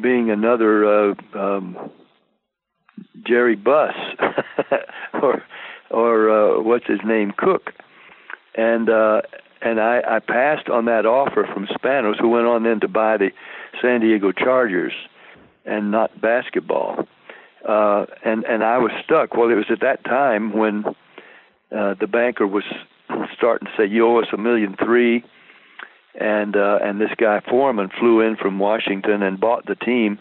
being another uh, um, Jerry Buss (laughs) or or uh, what's his name Cooke." And uh, and I, I passed on that offer from Spanos, who went on then to buy the San Diego Chargers and not basketball. Uh, and and I was stuck. Well, it was at that time when uh, the banker was starting to say, "You owe us a million three," and uh, and this guy Foreman flew in from Washington and bought the team,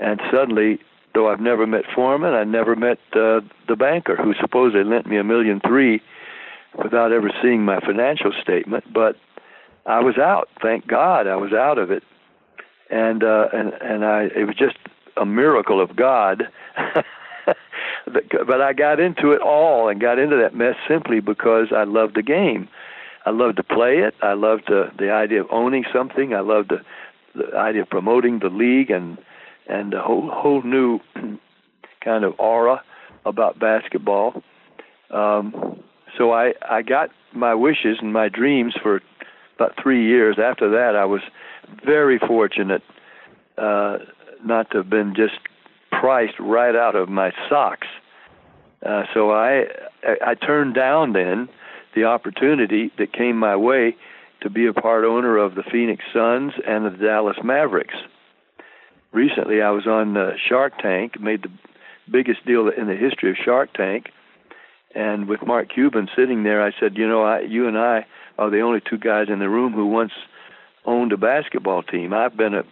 and suddenly. Though I've never met Foreman, I never met uh, the banker who supposedly lent me a million three without ever seeing my financial statement. But I was out. Thank God, I was out of it, and uh, and and I it was just a miracle of God. (laughs) but I got into it all and got into that mess simply because I loved the game. I loved to play it. I loved uh, the idea of owning something. I loved the, the idea of promoting the league and and a whole whole new (clears throat) kind of aura about basketball. Um, so I I got my wishes and my dreams for about three years. After that, I was very fortunate uh, not to have been just priced right out of my socks. Uh, so I I turned down then the opportunity that came my way to be a part owner of the Phoenix Suns and the Dallas Mavericks. Recently, I was on uh, Shark Tank, made the biggest deal in the history of Shark Tank, and with Mark Cuban sitting there, I said, you know, I, you and I are the only two guys in the room who once owned a basketball team. I've been a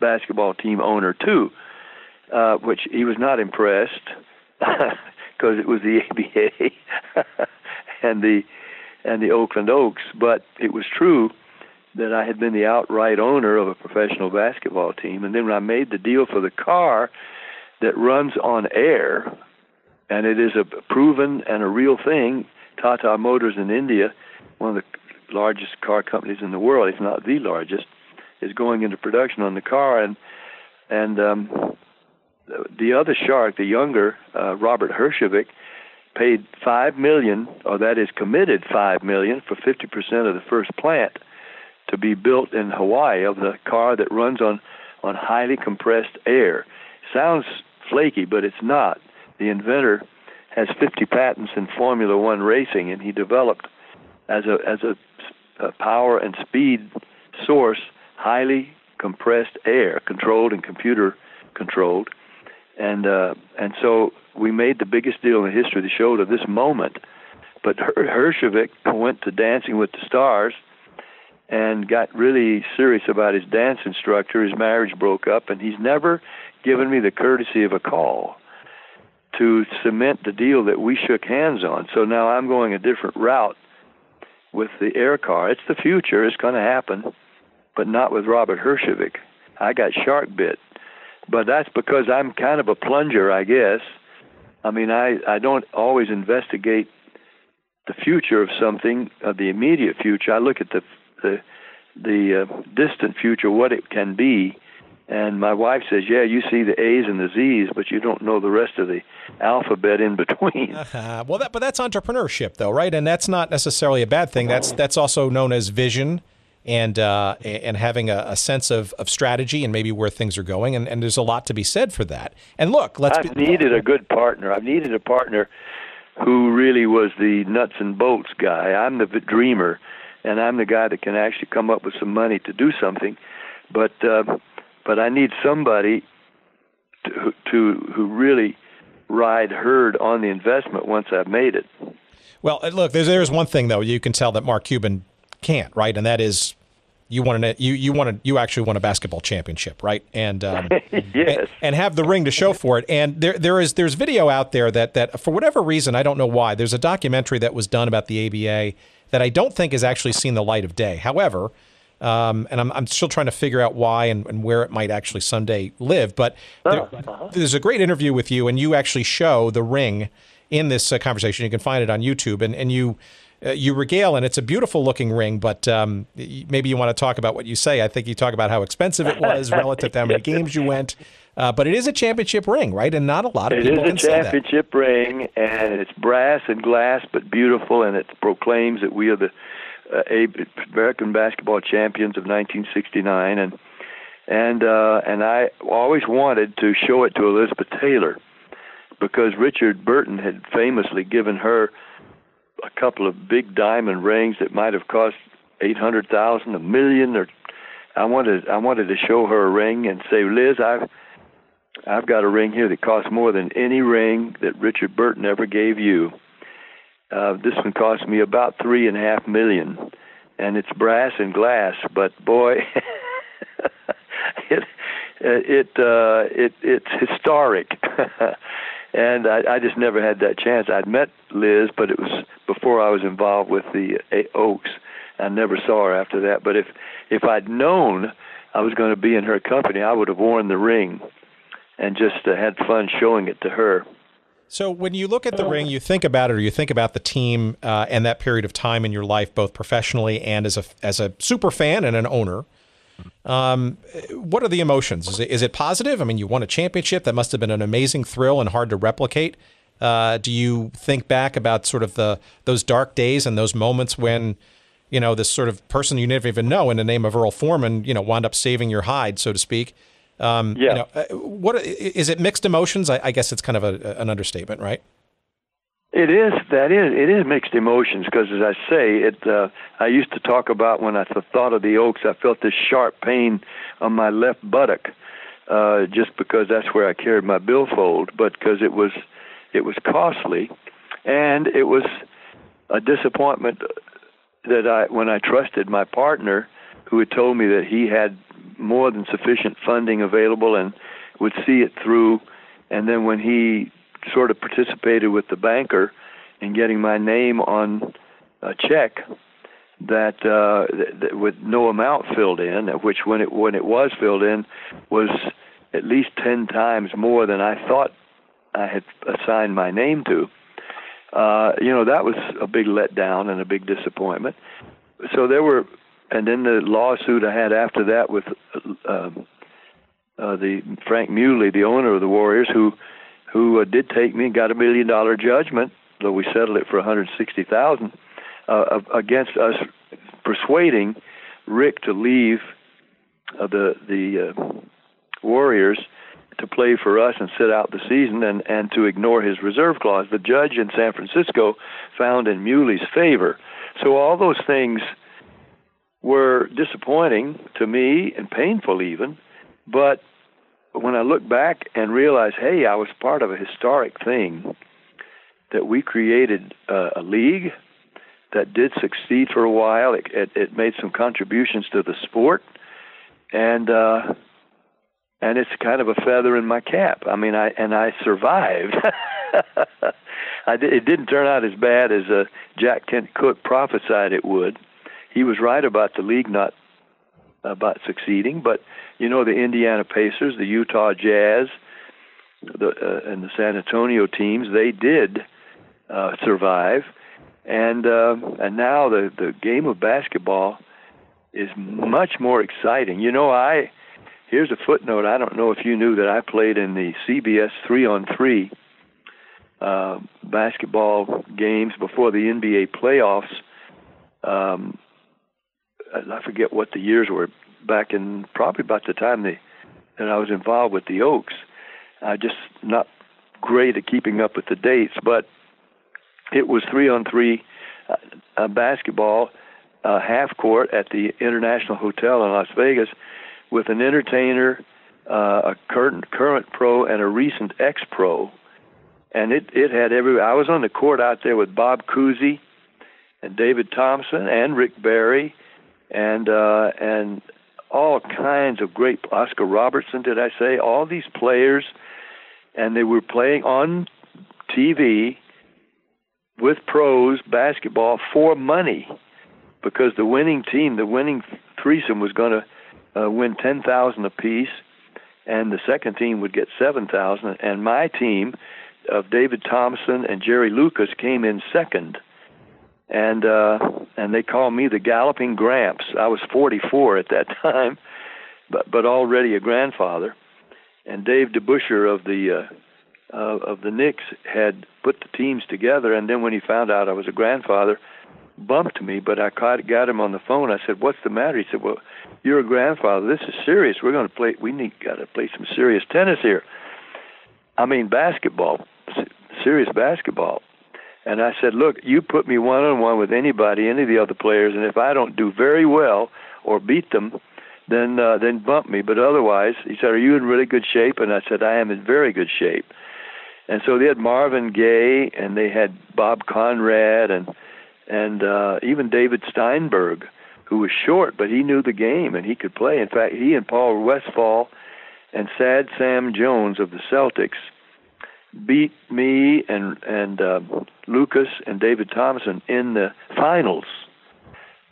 basketball team owner too, uh, which he was not impressed (laughs) because it was the (laughs) ABA (laughs) and the and the Oakland Oaks, but it was true that I had been the outright owner of a professional basketball team. And then when I made the deal for the car that runs on air, and it is a proven and a real thing, Tata Motors in India, one of the largest car companies in the world, if not the largest, is going into production on the car. And and um, the other shark, the younger uh, Robert Herjavec, paid five million, or that is committed five million for 50% of the first plant to be built in Hawaii of the car that runs on on highly compressed air. Sounds flaky, but it's not. The inventor has 50 patents in Formula One racing, and he developed as a as a, a power and speed source highly compressed air, controlled and computer controlled, and uh, and so we made the biggest deal in the history of the show to this moment. But Herjavec went to Dancing with the Stars and got really serious about his dance instructor. His marriage broke up, and he's never given me the courtesy of a call to cement the deal that we shook hands on. So now I'm going a different route with the air car. It's the future. It's going to happen, but not with Robert Herjavec. I got shark bit, but that's because I'm kind of a plunger, I guess. I mean, I I don't always investigate the future of something, of the immediate future. I look at the the the uh, distant future, what it can be. And my wife says, "Yeah, you see the A's and the Z's, but you don't know the rest of the alphabet in between." (laughs) Uh-huh. Well, that, but that's entrepreneurship, though, right? And that's not necessarily a bad thing. That's that's also known as vision and uh, and having a, a, sense of, of strategy and maybe where things are going. And, and there's a lot to be said for that. And look, let's. I've be- needed a good partner. I've needed a partner who really was the nuts and bolts guy. I'm the dreamer, and I'm the guy that can actually come up with some money to do something. But uh, but I need somebody to, to who really ride herd on the investment once I've made it. Well, look, there's there's one thing though you can tell that Mark Cuban can't, right? And that is you want to you you want to you actually won a basketball championship, right? And um, (laughs) yes, and, and, have the ring to show for it. And there there is there's video out there that that for whatever reason I don't know why there's a documentary that was done about the ABA that I don't think has actually seen the light of day. However. Um, and I'm, I'm still trying to figure out why and, and where it might actually someday live. But there, uh-huh. there's a great interview with you, and you actually show the ring in this uh, conversation. You can find it on YouTube, and, and you uh, you regale, and it's a beautiful looking ring. But um, maybe you want to talk about what you say. I think you talk about how expensive it was relative to how many (laughs) games you went. Uh, but it is a championship ring, right? And not a lot of it people can say that. It is a championship ring, and it's brass and glass, but beautiful, and it proclaims that we are the uh, American basketball champions of 1969, and and uh, and I always wanted to show it to Elizabeth Taylor because Richard Burton had famously given her a couple of big diamond rings that might have cost eight hundred thousand, a million, or I wanted I wanted to show her a ring and say, Liz, I've I've got a ring here that costs more than any ring that Richard Burton ever gave you. Uh, this one cost me about three and a half million, and it's brass and glass. But boy, (laughs) it it uh, it it's historic. (laughs) and I, I just never had that chance. I'd met Liz, but it was before I was involved with the Oaks, I never saw her after that. But if if I'd known I was going to be in her company, I would have worn the ring and just uh, had fun showing it to her. So when you look at the ring, you think about it, or you think about the team uh, and that period of time in your life, both professionally and as a as a super fan and an owner. Um, what are the emotions? Is it, is it positive? I mean, you won a championship. That must have been an amazing thrill and hard to replicate. Uh, do you think back about sort of the those dark days and those moments when, you know, this sort of person you never even know in the name of Earl Foreman, you know, wound up saving your hide, so to speak? Um, yeah. You know, uh, what is it? Mixed emotions? I, I guess it's kind of a, an understatement, right? It is. That is. It is mixed emotions because, as I say, it. Uh, I used to talk about when I thought of the Oaks, I felt this sharp pain on my left buttock, uh, just because that's where I carried my billfold, but because it was, it was costly, and it was a disappointment that I, when I trusted my partner, who had told me that he had more than sufficient funding available and would see it through. And then when he sort of participated with the banker in getting my name on a check that uh, that with no amount filled in, which when it when it was filled in was at least ten times more than I thought I had assigned my name to. Uh, you know that was a big letdown and a big disappointment. So there were and then the lawsuit I had after that with uh, uh, the Frank Mieuli, the owner of the Warriors, who who uh, did take me and got a million dollar judgment, though we settled it for 160,000 uh, against us persuading Rick to leave uh, the the uh, Warriors to play for us and sit out the season and and to ignore his reserve clause. The judge in San Francisco found in Mieuli's favor. So all those things were disappointing to me and painful even. But when I look back and realize, hey, I was part of a historic thing, that we created a league that did succeed for a while. It, it, it made some contributions to the sport, and uh, and it's kind of a feather in my cap. I mean, I and I survived. (laughs) I it didn't turn out as bad as uh, Jack Kent Cooke prophesied it would he was right about the league not about succeeding, but you know the Indiana Pacers, the Utah Jazz, the uh, and the San Antonio teams, they did uh, survive, and uh, and now the the game of basketball is much more exciting. You know, I here's a footnote. I don't know if you knew that I played in the CBS three on three uh, basketball games before the NBA playoffs. Um, I forget what the years were back in probably about the time they, that I was involved with the Oaks. I just not great at keeping up with the dates, but it was three on three uh, basketball, uh, half court at the International Hotel in Las Vegas, with an entertainer, uh, a current current pro, and a recent ex pro, and it it had every. I was on the court out there with Bob Cousy, and David Thompson, and Rick Barry and uh, and all kinds of great Oscar Robertson, did I say? All these players, and they were playing on TV with pros basketball for money because the winning team, the winning threesome, was going to uh, win ten thousand apiece, and the second team would get seven thousand. And my team of David Thompson and Jerry Lucas came in second and uh, and they called me the Galloping Gramps. I was 44 at that (laughs) time, but but already a grandfather. And Dave DeBusschere of the uh, uh, of the Knicks had put the teams together, and then when he found out I was a grandfather, bumped me. But I caught, got him on the phone. I said, "What's the matter?" He said, "Well, you're a grandfather. This is serious. We're going to play. We need got to play some serious tennis here. I mean, basketball, serious basketball." And I said, look, you put me one on one with anybody, any of the other players, and if I don't do very well or beat them, then uh, then bump me. But otherwise, he said, are you in really good shape? And I said, I am in very good shape. And so they had Marvin Gaye, and they had Bob Conrad, and and uh, even David Steinberg, who was short, but he knew the game and he could play. In fact, he and Paul Westphal and Sad Sam Jones of the Celtics beat me and and uh, Lucas and David Thompson in the finals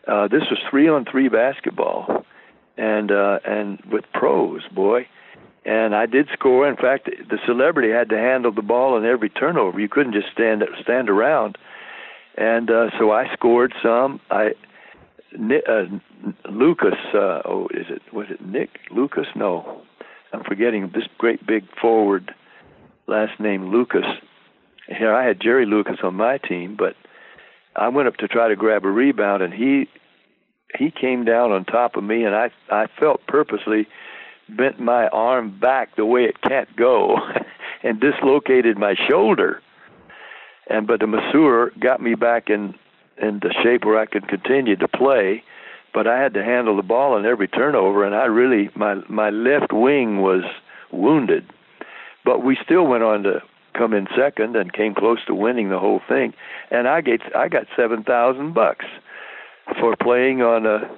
Uh, this was three on three basketball, and uh, and with pros, boy. And I did score. In fact, the celebrity had to handle the ball in every turnover. You couldn't just stand stand around. And uh, so I scored some. I uh, Lucas. Uh, oh, is it was it Nick Lucas? No, I'm forgetting this great big forward. Last name Lucas. Here I had Jerry Lucas on my team, but I went up to try to grab a rebound, and he he came down on top of me, and I I felt purposely bent my arm back the way it can't go, (laughs) and dislocated my shoulder. And but the masseur got me back in in the shape where I could continue to play, but I had to handle the ball in every turnover, and I really my my left wing was wounded. But we still went on to come in second and came close to winning the whole thing. And I get I got seven thousand bucks for playing on a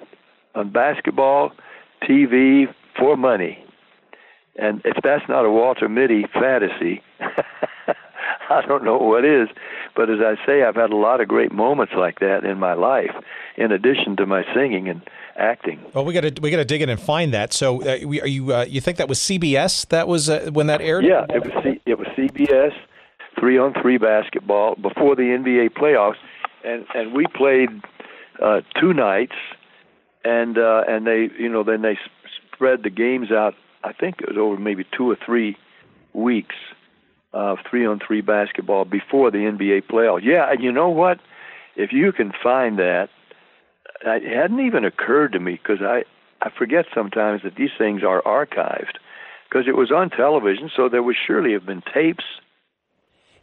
on basketball, TV for money. And if that's not a Walter Mitty fantasy, (laughs) (laughs) I don't know what is. But as I say, I've had a lot of great moments like that in my life, in addition to my singing and acting. Well, we got to we got to dig in and find that. So, uh, we, are you uh, you think that was CBS? That was uh, when that aired? Yeah, it was C- it was CBS, three on three basketball before the NBA playoffs, and and we played uh, two nights, and uh, and they you know then they spread the games out. I think it was over maybe two or three weeks of three on three basketball before the NBA playoffs. Yeah, and you know what? If you can find that, it hadn't even occurred to me because I I forget sometimes that these things are archived because it was on television, so there would surely have been tapes.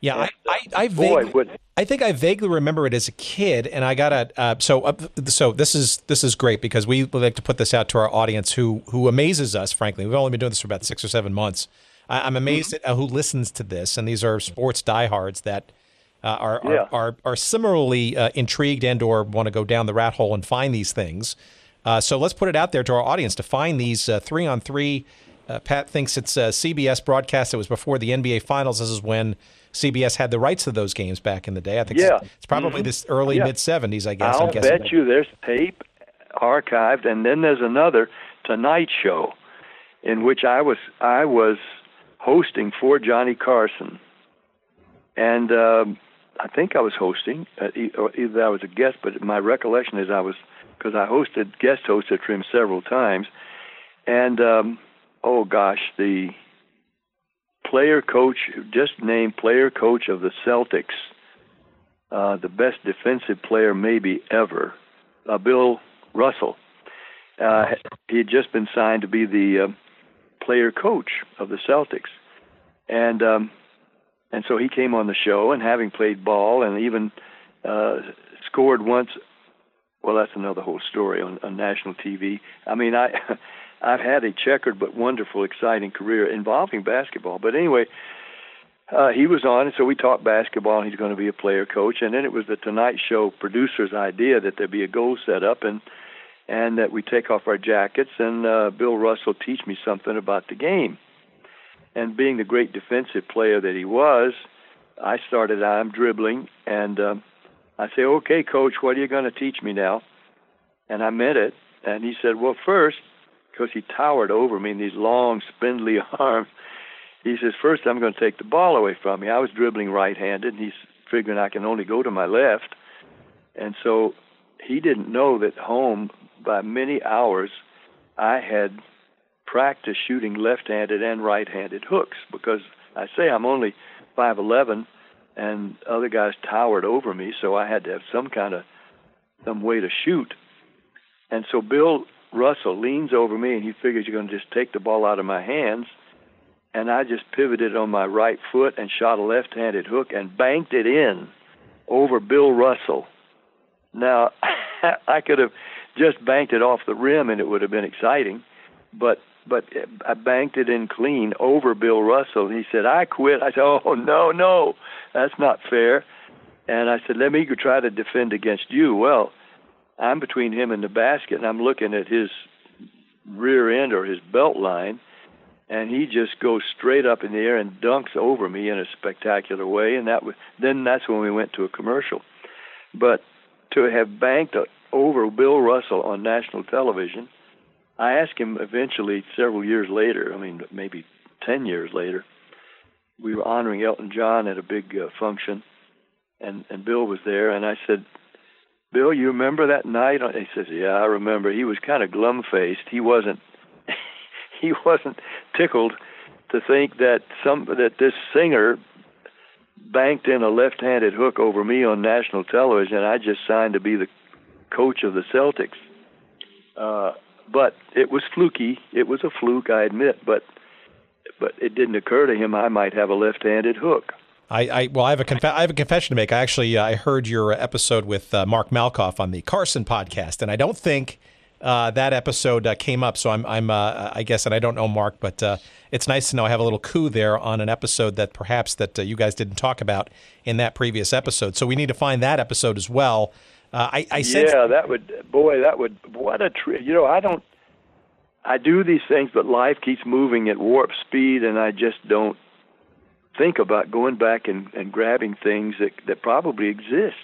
Yeah, I, I, I vaguely, boy, I think I vaguely remember it as a kid, and I got a uh, so uh, so this is this is great because we like to put this out to our audience who who amazes us. Frankly, we've only been doing this for about six or seven months. I, am amazed mm-hmm. at uh, who listens to this, and these are sports diehards that uh, are, are, yeah. are, are similarly uh, intrigued and or want to go down the rat hole and find these things. Uh, so let's put it out there to our audience to find these uh, three on three. Uh, Pat thinks it's a CBS broadcast. It was before the NBA Finals. This is when CBS had the rights to those games back in the day. I think yeah. it's, it's probably mm-hmm. this early yeah. mid '70s. I guess. I'll bet you there's tape archived, and then there's another Tonight Show, in which I was I was hosting for Johnny Carson, and um, I think I was hosting, uh, either I was a guest, but my recollection is I was because I hosted guest hosted for him several times, and um, oh gosh, the player coach just named player coach of the Celtics, uh, the best defensive player maybe ever, uh, Bill Russell. Uh, he had just been signed to be the uh, player coach of the Celtics, and um, and so he came on the show, and having played ball and even uh, scored once, well, that's another whole story on, on national TV. I mean, I (laughs) I've had a checkered but wonderful, exciting career involving basketball. But anyway, uh, he was on, and so we talked basketball. and He's going to be a player coach, and then it was the Tonight Show producer's idea that there be a goal set up and and that we take off our jackets and uh, Bill Russell teach me something about the game and being the great defensive player that he was, I started I'm dribbling, and um, I say, okay, coach, what are you going to teach me now? And I meant it. And he said, well, first, because he towered over me in these long, spindly (laughs) arms, he says, first, I'm going to take the ball away from you. I was dribbling right-handed, and he's figuring I can only go to my left. And so he didn't know that home, by many hours, I had – practiced shooting left-handed and right-handed hooks because I say I'm only 5'11 and other guys towered over me, so I had to have some kind of some way to shoot. And so Bill Russell leans over me and he figures you're going to just take the ball out of my hands. And I just pivoted on my right foot and shot a left-handed hook and banked it in over Bill Russell. Now, (laughs) I could have just banked it off the rim and it would have been exciting, but but I banked it in clean over Bill Russell. He said, I quit. I said, Oh, no, no, that's not fair. And I said, Let me try to defend against you. Well, I'm between him and the basket, and I'm looking at his rear end or his belt line, and he just goes straight up in the air and dunks over me in a spectacular way. And that was then that's when we went to a commercial. But to have banked over Bill Russell on national television. I asked him eventually, several years later. I mean, maybe ten years later. We were honoring Elton John at a big uh, function, and and Bill was there, and I said, "Bill, you remember that night?" He says, "Yeah, I remember." He was kind of glum-faced. He wasn't (laughs) he wasn't tickled to think that some that this singer banked in a left-handed hook over me on national television. I just signed to be the coach of the Celtics. Uh, but it was fluky. It was a fluke, I admit. But but it didn't occur to him I might have a left-handed hook. I, I well, I have a conf- I have a confession to make. I actually uh, I heard your episode with uh, Mark Malkoff on the Carson podcast, and I don't think uh, that episode uh, came up. So I'm, I'm uh, I guess, and I don't know Mark, but uh, it's nice to know I have a little coup there on an episode that perhaps that you guys didn't talk about in that previous episode. So we need to find that episode as well. Uh, I, I sense- yeah, that would, boy, that would, what a trip. You know, I don't, I do these things, but life keeps moving at warp speed, and I just don't think about going back and, and grabbing things that that probably exist.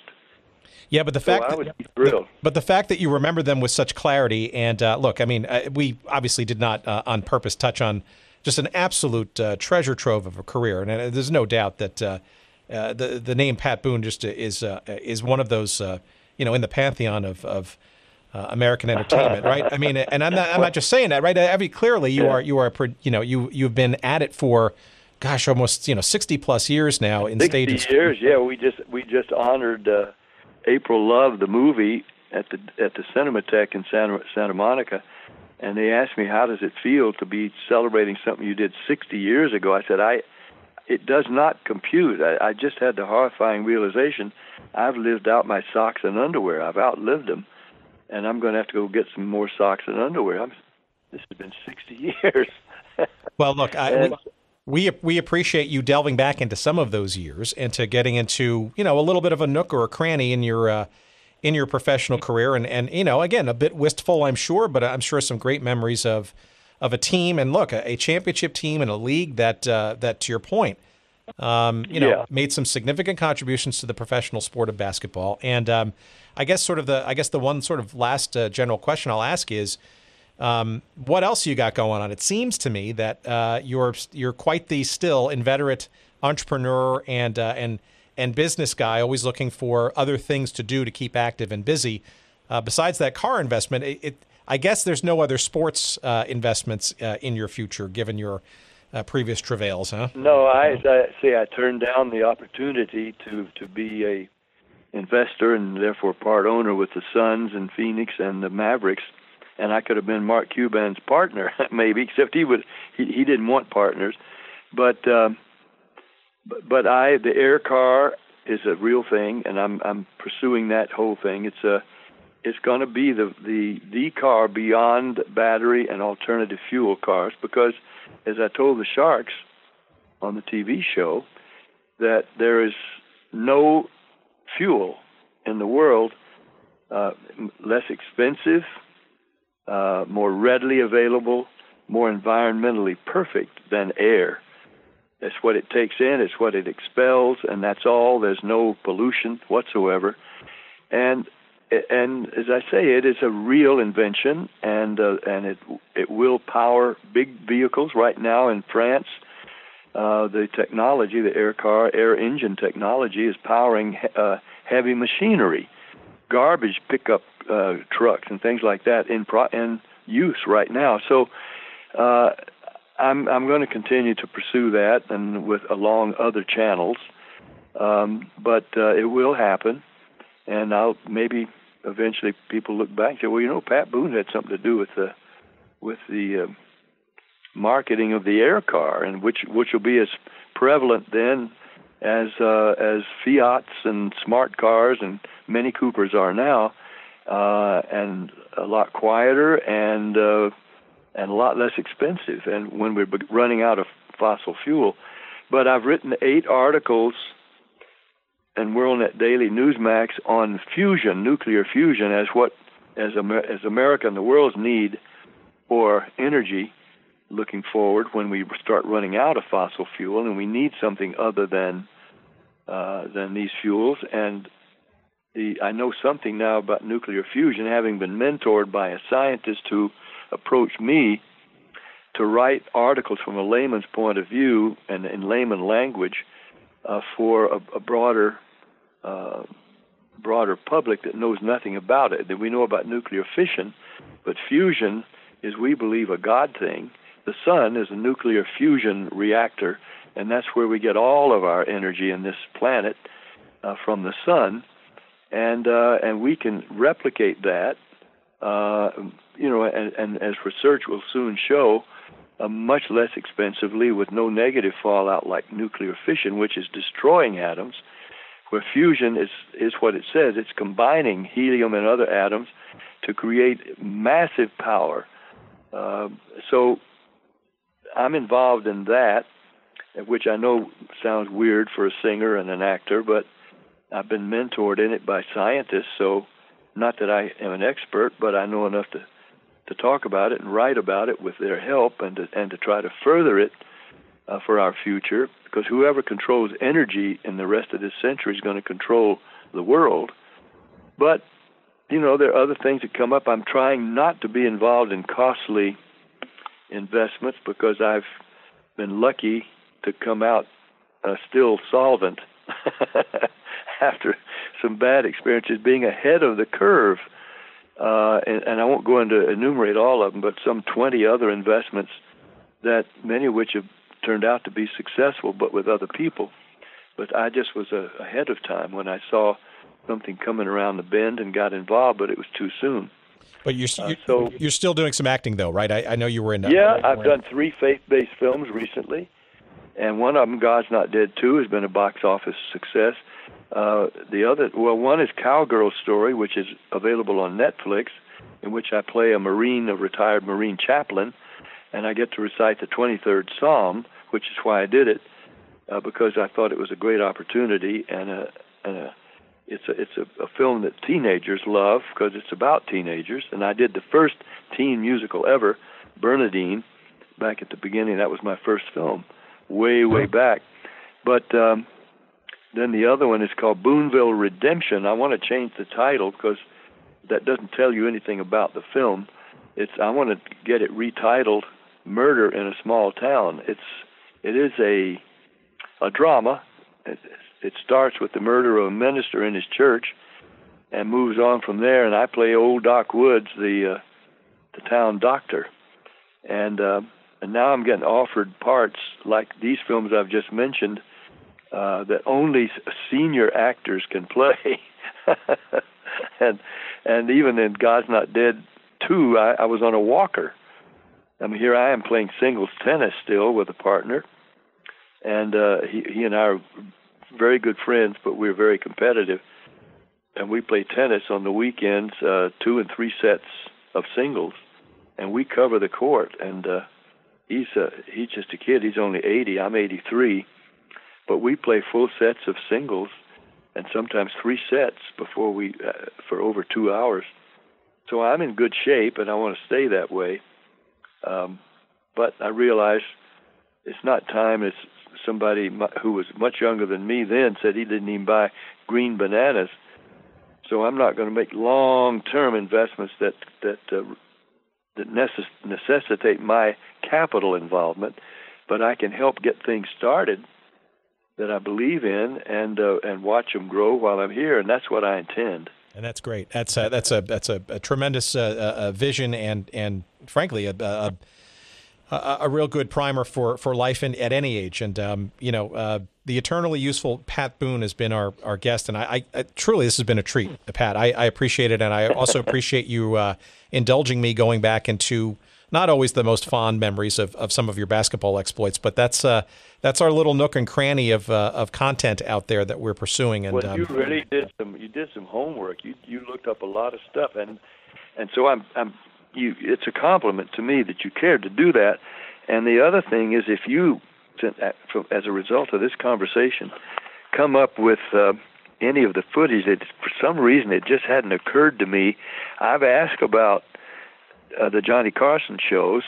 Yeah, but the fact so that, the, but the fact that you remember them with such clarity, and uh, look, I mean, uh, we obviously did not uh, on purpose touch on just an absolute uh, treasure trove of a career, and uh, there's no doubt that uh, the the name Pat Boone just is is one of those you know in the pantheon of of American entertainment, right? I mean, and I'm not I'm not just saying that, right? I mean, clearly you yeah. are you are you know you you've been at it for gosh almost you know 60 plus years now in 60 stages. years, yeah. We just we just honored. uh, April Love the movie at the at the Cinematheque in Santa Santa Monica, and they asked me how does it feel to be celebrating something you did 60 years ago. I said I it does not compute. I, I just had the horrifying realization I've lived out my socks and underwear. I've outlived them, and I'm going to have to go get some more socks and underwear. I'm, this has been 60 (laughs) years. well, look, I, we, we we appreciate you delving back into some of those years and to getting into you know a little bit of a nook or a cranny in your uh, in your professional career and and you know again a bit wistful I'm sure but I'm sure some great memories of of a team and look a, a championship team and a league that uh, that to your point um, you know yeah. made some significant contributions to the professional sport of basketball and um, I guess sort of the I guess the one sort of last uh, general question I'll ask is um, what else you got going on? It seems to me that uh, you're you're quite the still inveterate entrepreneur and uh, and and business guy, always looking for other things to do to keep active and busy. Uh, besides that car investment, it, it, I guess there's no other sports uh, investments uh, in your future, given your uh, previous travails, huh? No, I, I see. I turned down the opportunity to to be a investor and therefore part owner with the Suns and Phoenix and the Mavericks and I could have been Mark Cuban's partner (laughs) maybe, except he would he, he didn't want partners, but um, but but I the air car is a real thing, and I'm I'm pursuing that whole thing. It's a it's going to be the the the car beyond battery and alternative fuel cars because, as I told the Sharks on the TV show, that there is no fuel in the world uh, less expensive uh, more readily available, more environmentally perfect than air. That's what it takes in, it's what it expels, and that's all. There's no pollution whatsoever. And and as I say, it is a real invention, and uh, and it it will power big vehicles. Right now in France, uh, the technology, the air car, air engine technology, is powering uh, heavy machinery, garbage pickup uh, trucks and things like that in pro- in use right now. So uh, I'm I'm going to continue to pursue that and with along other channels, um, but uh, it will happen, and I'll maybe eventually people look back and say, well, you know, Pat Boone had something to do with the with the uh, marketing of the air car, and which which will be as prevalent then as uh, as Fiats and smart cars and Mini Coopers are now uh, and a lot quieter and uh, and a lot less expensive. And when we're running out of fossil fuel, but I've written eight articles in WorldNet Daily Newsmax on fusion, nuclear fusion, as what as Amer- as America and the world's need for energy looking forward when we start running out of fossil fuel, and we need something other than uh, than these fuels. And the I know something now about nuclear fusion, having been mentored by a scientist who approached me to write articles from a layman's point of view and in layman language for a, a broader uh, broader public that knows nothing about it. That we know about nuclear fission, but fusion is, we believe, a God thing. The sun is a nuclear fusion reactor, and that's where we get all of our energy in this planet uh, from the sun, and uh, and we can replicate that. Uh, you know, and, and as research will soon show, uh, much less expensively with no negative fallout like nuclear fission, which is destroying atoms where fusion is, is what it says. It's combining helium and other atoms to create massive power. Uh, so I'm involved in that, which I know sounds weird for a singer and an actor, but I've been mentored in it by scientists. So, not that I am an expert, but I know enough to to talk about it and write about it with their help and to, and to try to further it uh, for our future because whoever controls energy in the rest of this century is going to control the world. But, you know, there are other things that come up. I'm trying not to be involved in costly investments because I've been lucky to come out uh, still solvent (laughs) after some bad experiences being ahead of the curve. Uh, and, and I won't go into enumerate all of them, but some 20 other investments that many of which have turned out to be successful, but with other people. But I just was a, ahead of time when I saw something coming around the bend and got involved, but it was too soon. But you're, uh, you're so you're still doing some acting though, right? I, I know you were in. Yeah, I've done three faith-based films recently, and one of them, God's Not Dead Two, has been a box office success. Uh, the other, well, one is Cowgirl Story, which is available on Netflix, in which I play a Marine, a retired Marine chaplain, and I get to recite the 23rd Psalm, which is why I did it, uh, because I thought it was a great opportunity and a, and a it's a it's a, a film that teenagers love because it's about teenagers. And I did the first teen musical ever, Bernardine, back at the beginning. That was my first film, way way back. But um, then the other one is called Boonville Redemption. I want to change the title because that doesn't tell you anything about the film. It's I want to get it retitled murder in a small town. It's it is a a drama. It, it starts with the murder of a minister in his church, and moves on from there. And I play old Doc Woods, the uh, the town doctor, and uh, and now I'm getting offered parts like these films I've just mentioned uh, that only senior actors can play. (laughs) and and even in God's Not Dead two, I, I was on a walker I mean, here I am playing singles tennis still with a partner, and uh, he he and I are very good friends, but we're very competitive, and we play tennis on the weekends, uh, two and three sets of singles, and we cover the court. And uh, he's uh, he's just a kid. He's only 80. I'm 83, but we play full sets of singles, and sometimes three sets before we uh, for over two hours. So I'm in good shape, and I want to stay that way um, but I realized it's not time. It's somebody who was much younger than me then said he didn't even buy green bananas. So I'm not going to make long-term investments that that uh, that necess- necessitate my capital involvement, but I can help get things started that I believe in and uh, and watch them grow while I'm here, and that's what I intend. And that's great. That's a, that's a that's a, a tremendous uh, uh, vision and and frankly a, a, a, real good primer for for life in, at any age. And um, you know, uh, the eternally useful Pat Boone has been our our guest, and I, I truly this has been a treat, Pat. I, I appreciate it, and I also appreciate you uh, indulging me going back into not always the most fond memories of, of some of your basketball exploits, but that's uh, that's our little nook and cranny of uh, of content out there that we're pursuing. And well, um, you really did some you did some homework. You you looked up a lot of stuff, and and so I'm I'm you. It's a compliment to me that you cared to do that. And the other thing is, if you, as a result of this conversation, come up with uh, any of the footage that for some reason it just hadn't occurred to me. I've asked about uh, the Johnny Carson shows,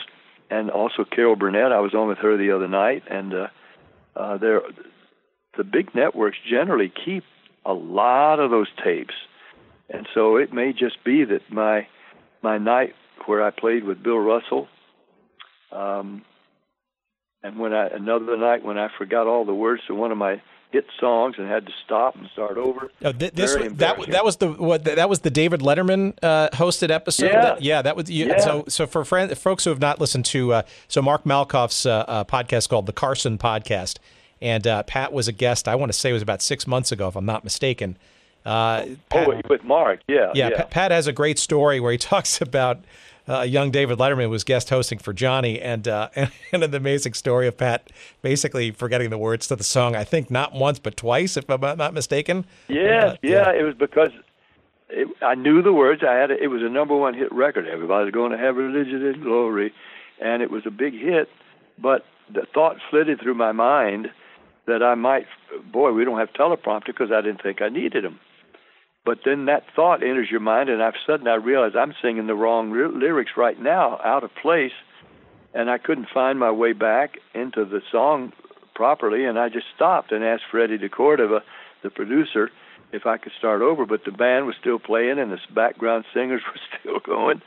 and also Carol Burnett. I was on with her the other night, and uh, uh, there, the big networks generally keep a lot of those tapes. And so it may just be that my my night where I played with Bill Russell, um, and when I another night when I forgot all the words to one of my hit songs and had to stop and start over. Oh, th- this was, that that was the what that was the David Letterman uh, hosted episode. Yeah, that, yeah, that was yeah. so so for friends, folks who have not listened to uh, so Mark Malkoff's uh, uh podcast called the Carson Podcast, and uh, Pat was a guest. I want to say it was about six months ago, if I'm not mistaken. Uh, Pat, oh, with Mark, yeah, yeah. yeah. Pat, Pat has a great story where he (laughs) talks about uh, young David Letterman was guest hosting for Johnny, and, uh, and, (laughs) and an amazing story of Pat basically forgetting the words to the song. I think not once but twice, if I'm not mistaken. Yeah, uh, yeah, yeah, It was because it, I knew the words. I had a, it was a number one hit record. Everybody's going to have religion and glory, and it was a big hit. But the thought flitted through my mind that I might, boy, we don't have teleprompter because I didn't think I needed them. But then that thought enters your mind, and I've suddenly I realize I'm singing the wrong lyrics right now, out of place, and I couldn't find my way back into the song properly, and I just stopped and asked Freddie DeCordova, the producer, if I could start over. But the band was still playing, and the background singers (laughs) were still going,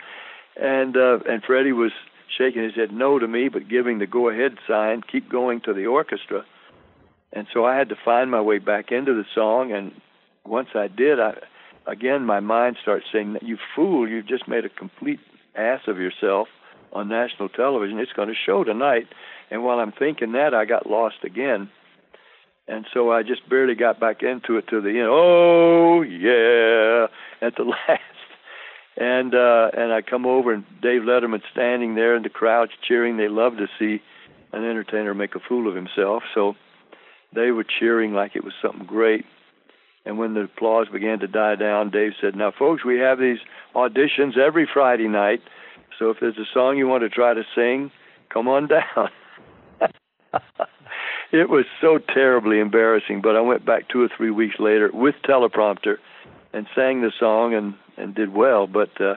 and uh, and Freddie was shaking his head no to me, but giving the go ahead sign, keep going to the orchestra. And so I had to find my way back into the song, and once I did, I again my mind starts saying, "You fool! You've just made a complete ass of yourself on national television. It's going to show tonight." And while I'm thinking that, I got lost again, and so I just barely got back into it to the end. Oh yeah, at the (laughs) last. And uh, and I come over and Dave Letterman standing there and the crowd's cheering. They love to see an entertainer make a fool of himself. So they were cheering like it was something great. And when the applause began to die down, Dave said, Now, folks, we have these auditions every Friday night. So if there's a song you want to try to sing, come on (laughs) down. it was so terribly embarrassing, but I went back two or three weeks later with teleprompter and sang the song and, and did well. But uh,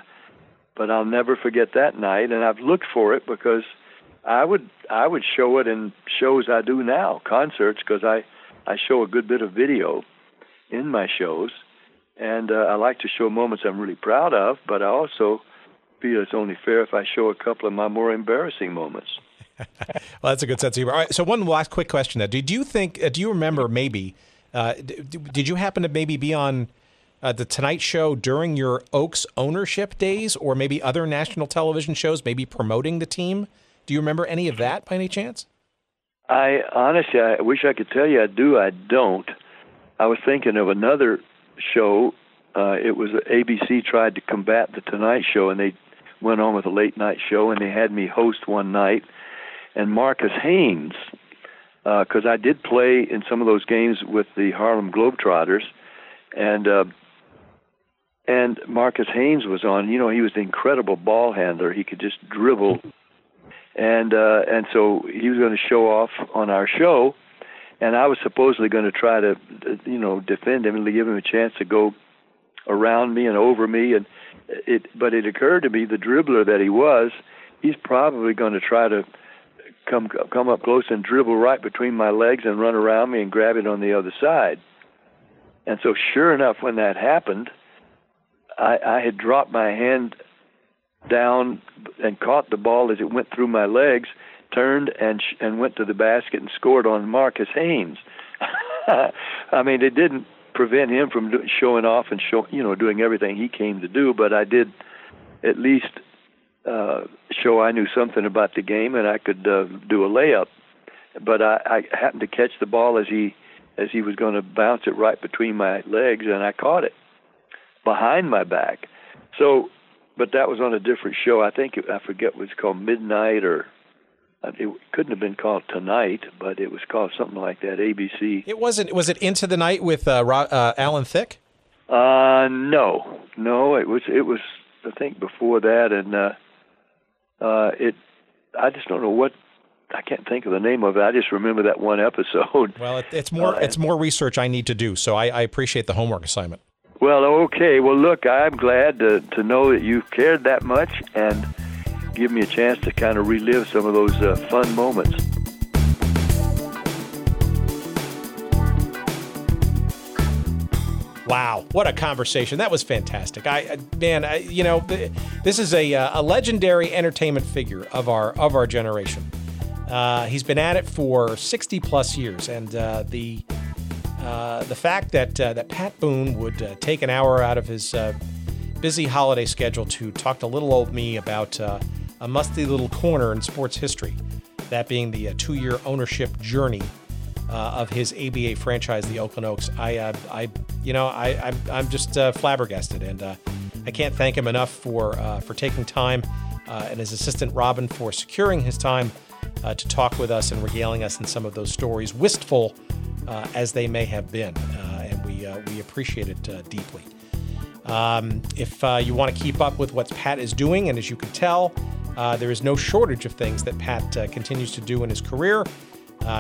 but I'll never forget that night, and I've looked for it because I would I would show it in shows I do now, concerts, because I I show a good bit of video in my shows, and uh, I like to show moments I'm really proud of, but I also feel it's only fair if I show a couple of my more embarrassing moments. (laughs) well, that's a good sense of humor. All right, so one last quick question: Did you think? Uh, do you remember maybe? Uh, did you happen to maybe be on uh, the Tonight Show during your Oaks ownership days, or maybe other national television shows, maybe promoting the team? Do you remember any of that by any chance? I honestly, I wish I could tell you I do. I don't. I was thinking of another show. Uh, it was ABC tried to combat the Tonight Show, and they went on with a late night show, and they had me host one night. And Marques Haynes, because uh, I did play in some of those games with the Harlem Globetrotters, and uh, and Marques Haynes was on. You know, he was an incredible ball handler. He could just dribble, and uh, and so he was going to show off on our show and I was supposedly going to try to, you know, defend him and give him a chance to go around me and over me, and it. But it occurred to me, the dribbler that he was, he's probably going to try to come come up close and dribble right between my legs and run around me and grab it on the other side. And so, sure enough, when that happened, I, I had dropped my hand down and caught the ball as it went through my legs turned and sh- and went to the basket and scored on Marques Haynes. (laughs) I mean, it didn't prevent him from do- showing off and show, you know, doing everything he came to do, but I did at least uh, show I knew something about the game and I could uh, do a layup. But I, I happened to catch the ball as he as he was going to bounce it right between my legs, and I caught it behind my back. So, but that was on a different show. I think I forget what it's called, Midnight or it couldn't have been called Tonight, but it was called something like that. ABC. It wasn't. Was it Into the Night with uh, uh, Alan Thicke? Uh, no, no. It was. It was. I think before that, and uh, uh, it. I just don't know what. I can't think of the name of it. I just remember that one (laughs) episode. Well, it, it's more. Uh, it's more research I need to do. So I, I appreciate the homework assignment. Well, okay. Well, look, I'm glad to to know that you cared that much and give me a chance to kind of relive some of those uh, fun moments. Wow, what a conversation! That was fantastic. I, man, I, you know, this is a, uh, a legendary entertainment figure of our of our generation. Uh, he's been at it for 60 plus years, and uh, the uh, the fact that uh, that Pat Boone would uh, take an hour out of his busy holiday schedule to talk to little old me about a musty little corner in sports history, that being the two-year ownership journey of his ABA franchise, the Oakland Oaks. I, I, you know, I, I'm, I'm just flabbergasted, and I can't thank him enough for for taking time, and his assistant Robin for securing his time uh, to talk with us and regaling us in some of those stories, wistful uh, as they may have been. Uh, and we, uh, we appreciate it uh, deeply. Um, if you want to keep up with what Pat is doing, and as you can tell, there is no shortage of things that Pat continues to do in his career.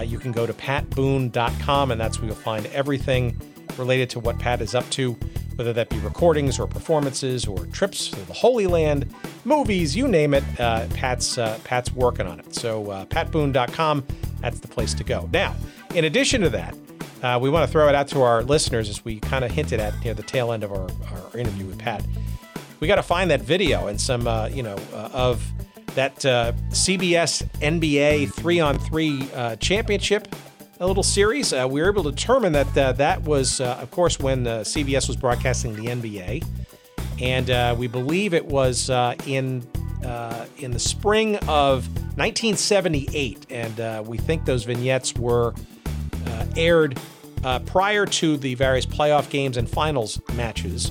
you can go to patboone.com, and that's where you'll find everything related to what Pat is up to whether that be recordings or performances or trips to the Holy Land, movies, you name it. Uh, Pat's uh, Pat's working on it. So uh, patboone.com, that's the place to go. Now, in addition to that, uh, we want to throw it out to our listeners as we kind of hinted at near the tail end of our, our interview with Pat. We got to find that video and some, uh, you know, uh, of that uh, CBS NBA three on three championship a little series. Uh, we were able to determine that uh, that was, uh, of course, when CBS was broadcasting the NBA, and uh, we believe it was uh, in uh, in the spring of 1978, and we think those vignettes were aired prior to the various playoff games and finals matches.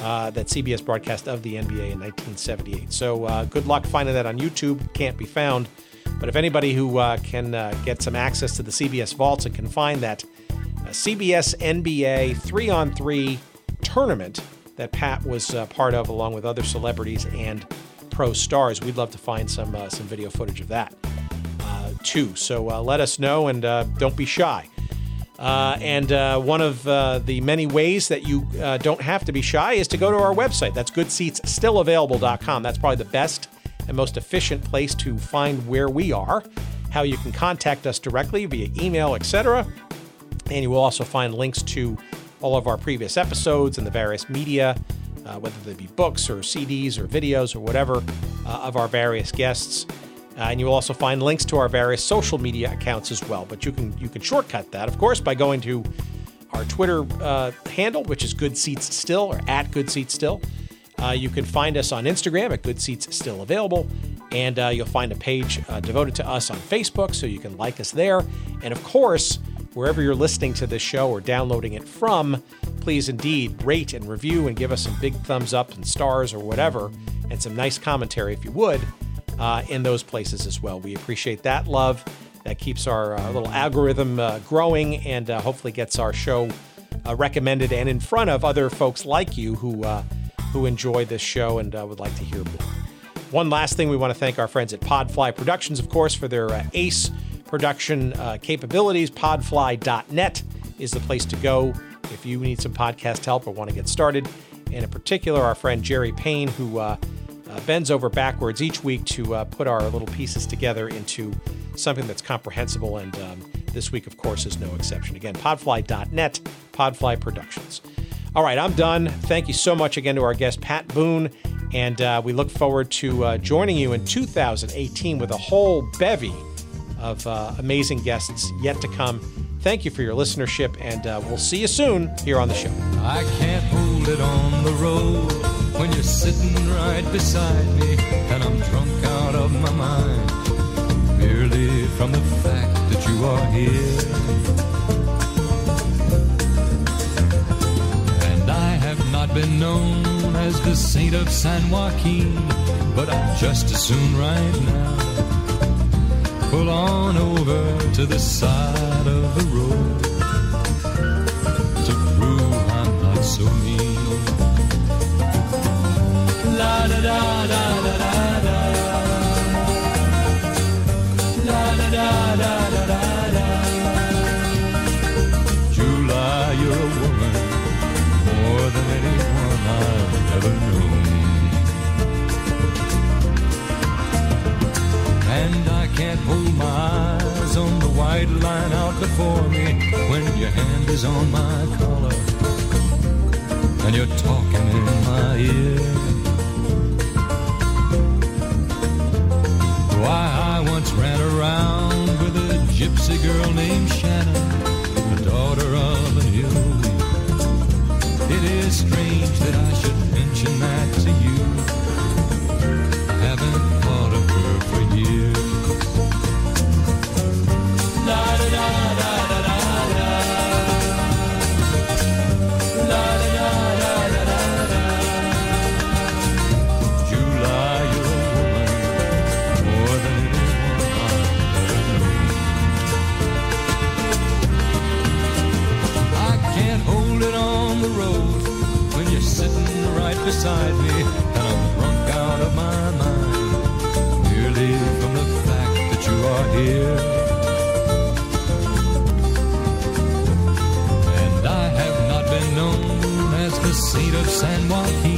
That CBS broadcast of the NBA in 1978. So, good luck finding that on YouTube. Can't be found. But if anybody who uh, can uh, get some access to the CBS vaults and can find that uh, CBS NBA three on three tournament that Pat was uh, part of, along with other celebrities and pro stars, we'd love to find some uh, some video footage of that uh, too. So let us know and don't be shy. And one of the many ways that you don't have to be shy is to go to our website. That's goodseatsstillavailable.com. That's probably the best and most efficient place to find where we are, how you can contact us directly via email, etc. And you will also find links to all of our previous episodes and the various media, uh, whether they be books or CDs or videos or whatever, uh, of our various guests. Uh, and you will also find links to our various social media accounts as well. But you can you can shortcut that, of course, by going to our Twitter uh, handle, which is Good Seats Still or at Good Seats Still. Uh, you can find us on Instagram at Good Seats Still Available, and uh, you'll find a page uh, devoted to us on Facebook, so you can like us there. And of course, wherever you're listening to this show or downloading it from, please indeed rate and review and give us some big thumbs up and stars or whatever, and some nice commentary if you would uh, in those places as well. We appreciate that love. That keeps our uh, little algorithm uh, growing and hopefully gets our show recommended and in front of other folks like you who who enjoy this show and uh, would like to hear more. One last thing, we want to thank our friends at Podfly Productions, of course, for their uh, ace production uh, capabilities. Podfly.net is the place to go if you need some podcast help or want to get started. And in particular, our friend Jerry Payne, who uh, bends over backwards each week to uh, put our little pieces together into something that's comprehensible. And um, this week, of course, is no exception. Again, podfly.net, Podfly Productions. All right, I'm done. Thank you so much again to our guest, Pat Boone. And uh, we look forward to uh, joining you in 2018 with a whole bevy of uh, amazing guests yet to come. Thank you for your listenership, and uh, we'll see you soon here on the show. I can't hold it on the road when you're sitting right beside me, and I'm drunk out of my mind merely from the fact that you are here. And I have not been known as the saint of San Joaquin, but I'd just as soon right now pull on over to the side of the road white line out before me when your hand is on my collar and you're talking in my ear. Why, I once ran around with a gypsy girl named Shannon. of San Joaquin.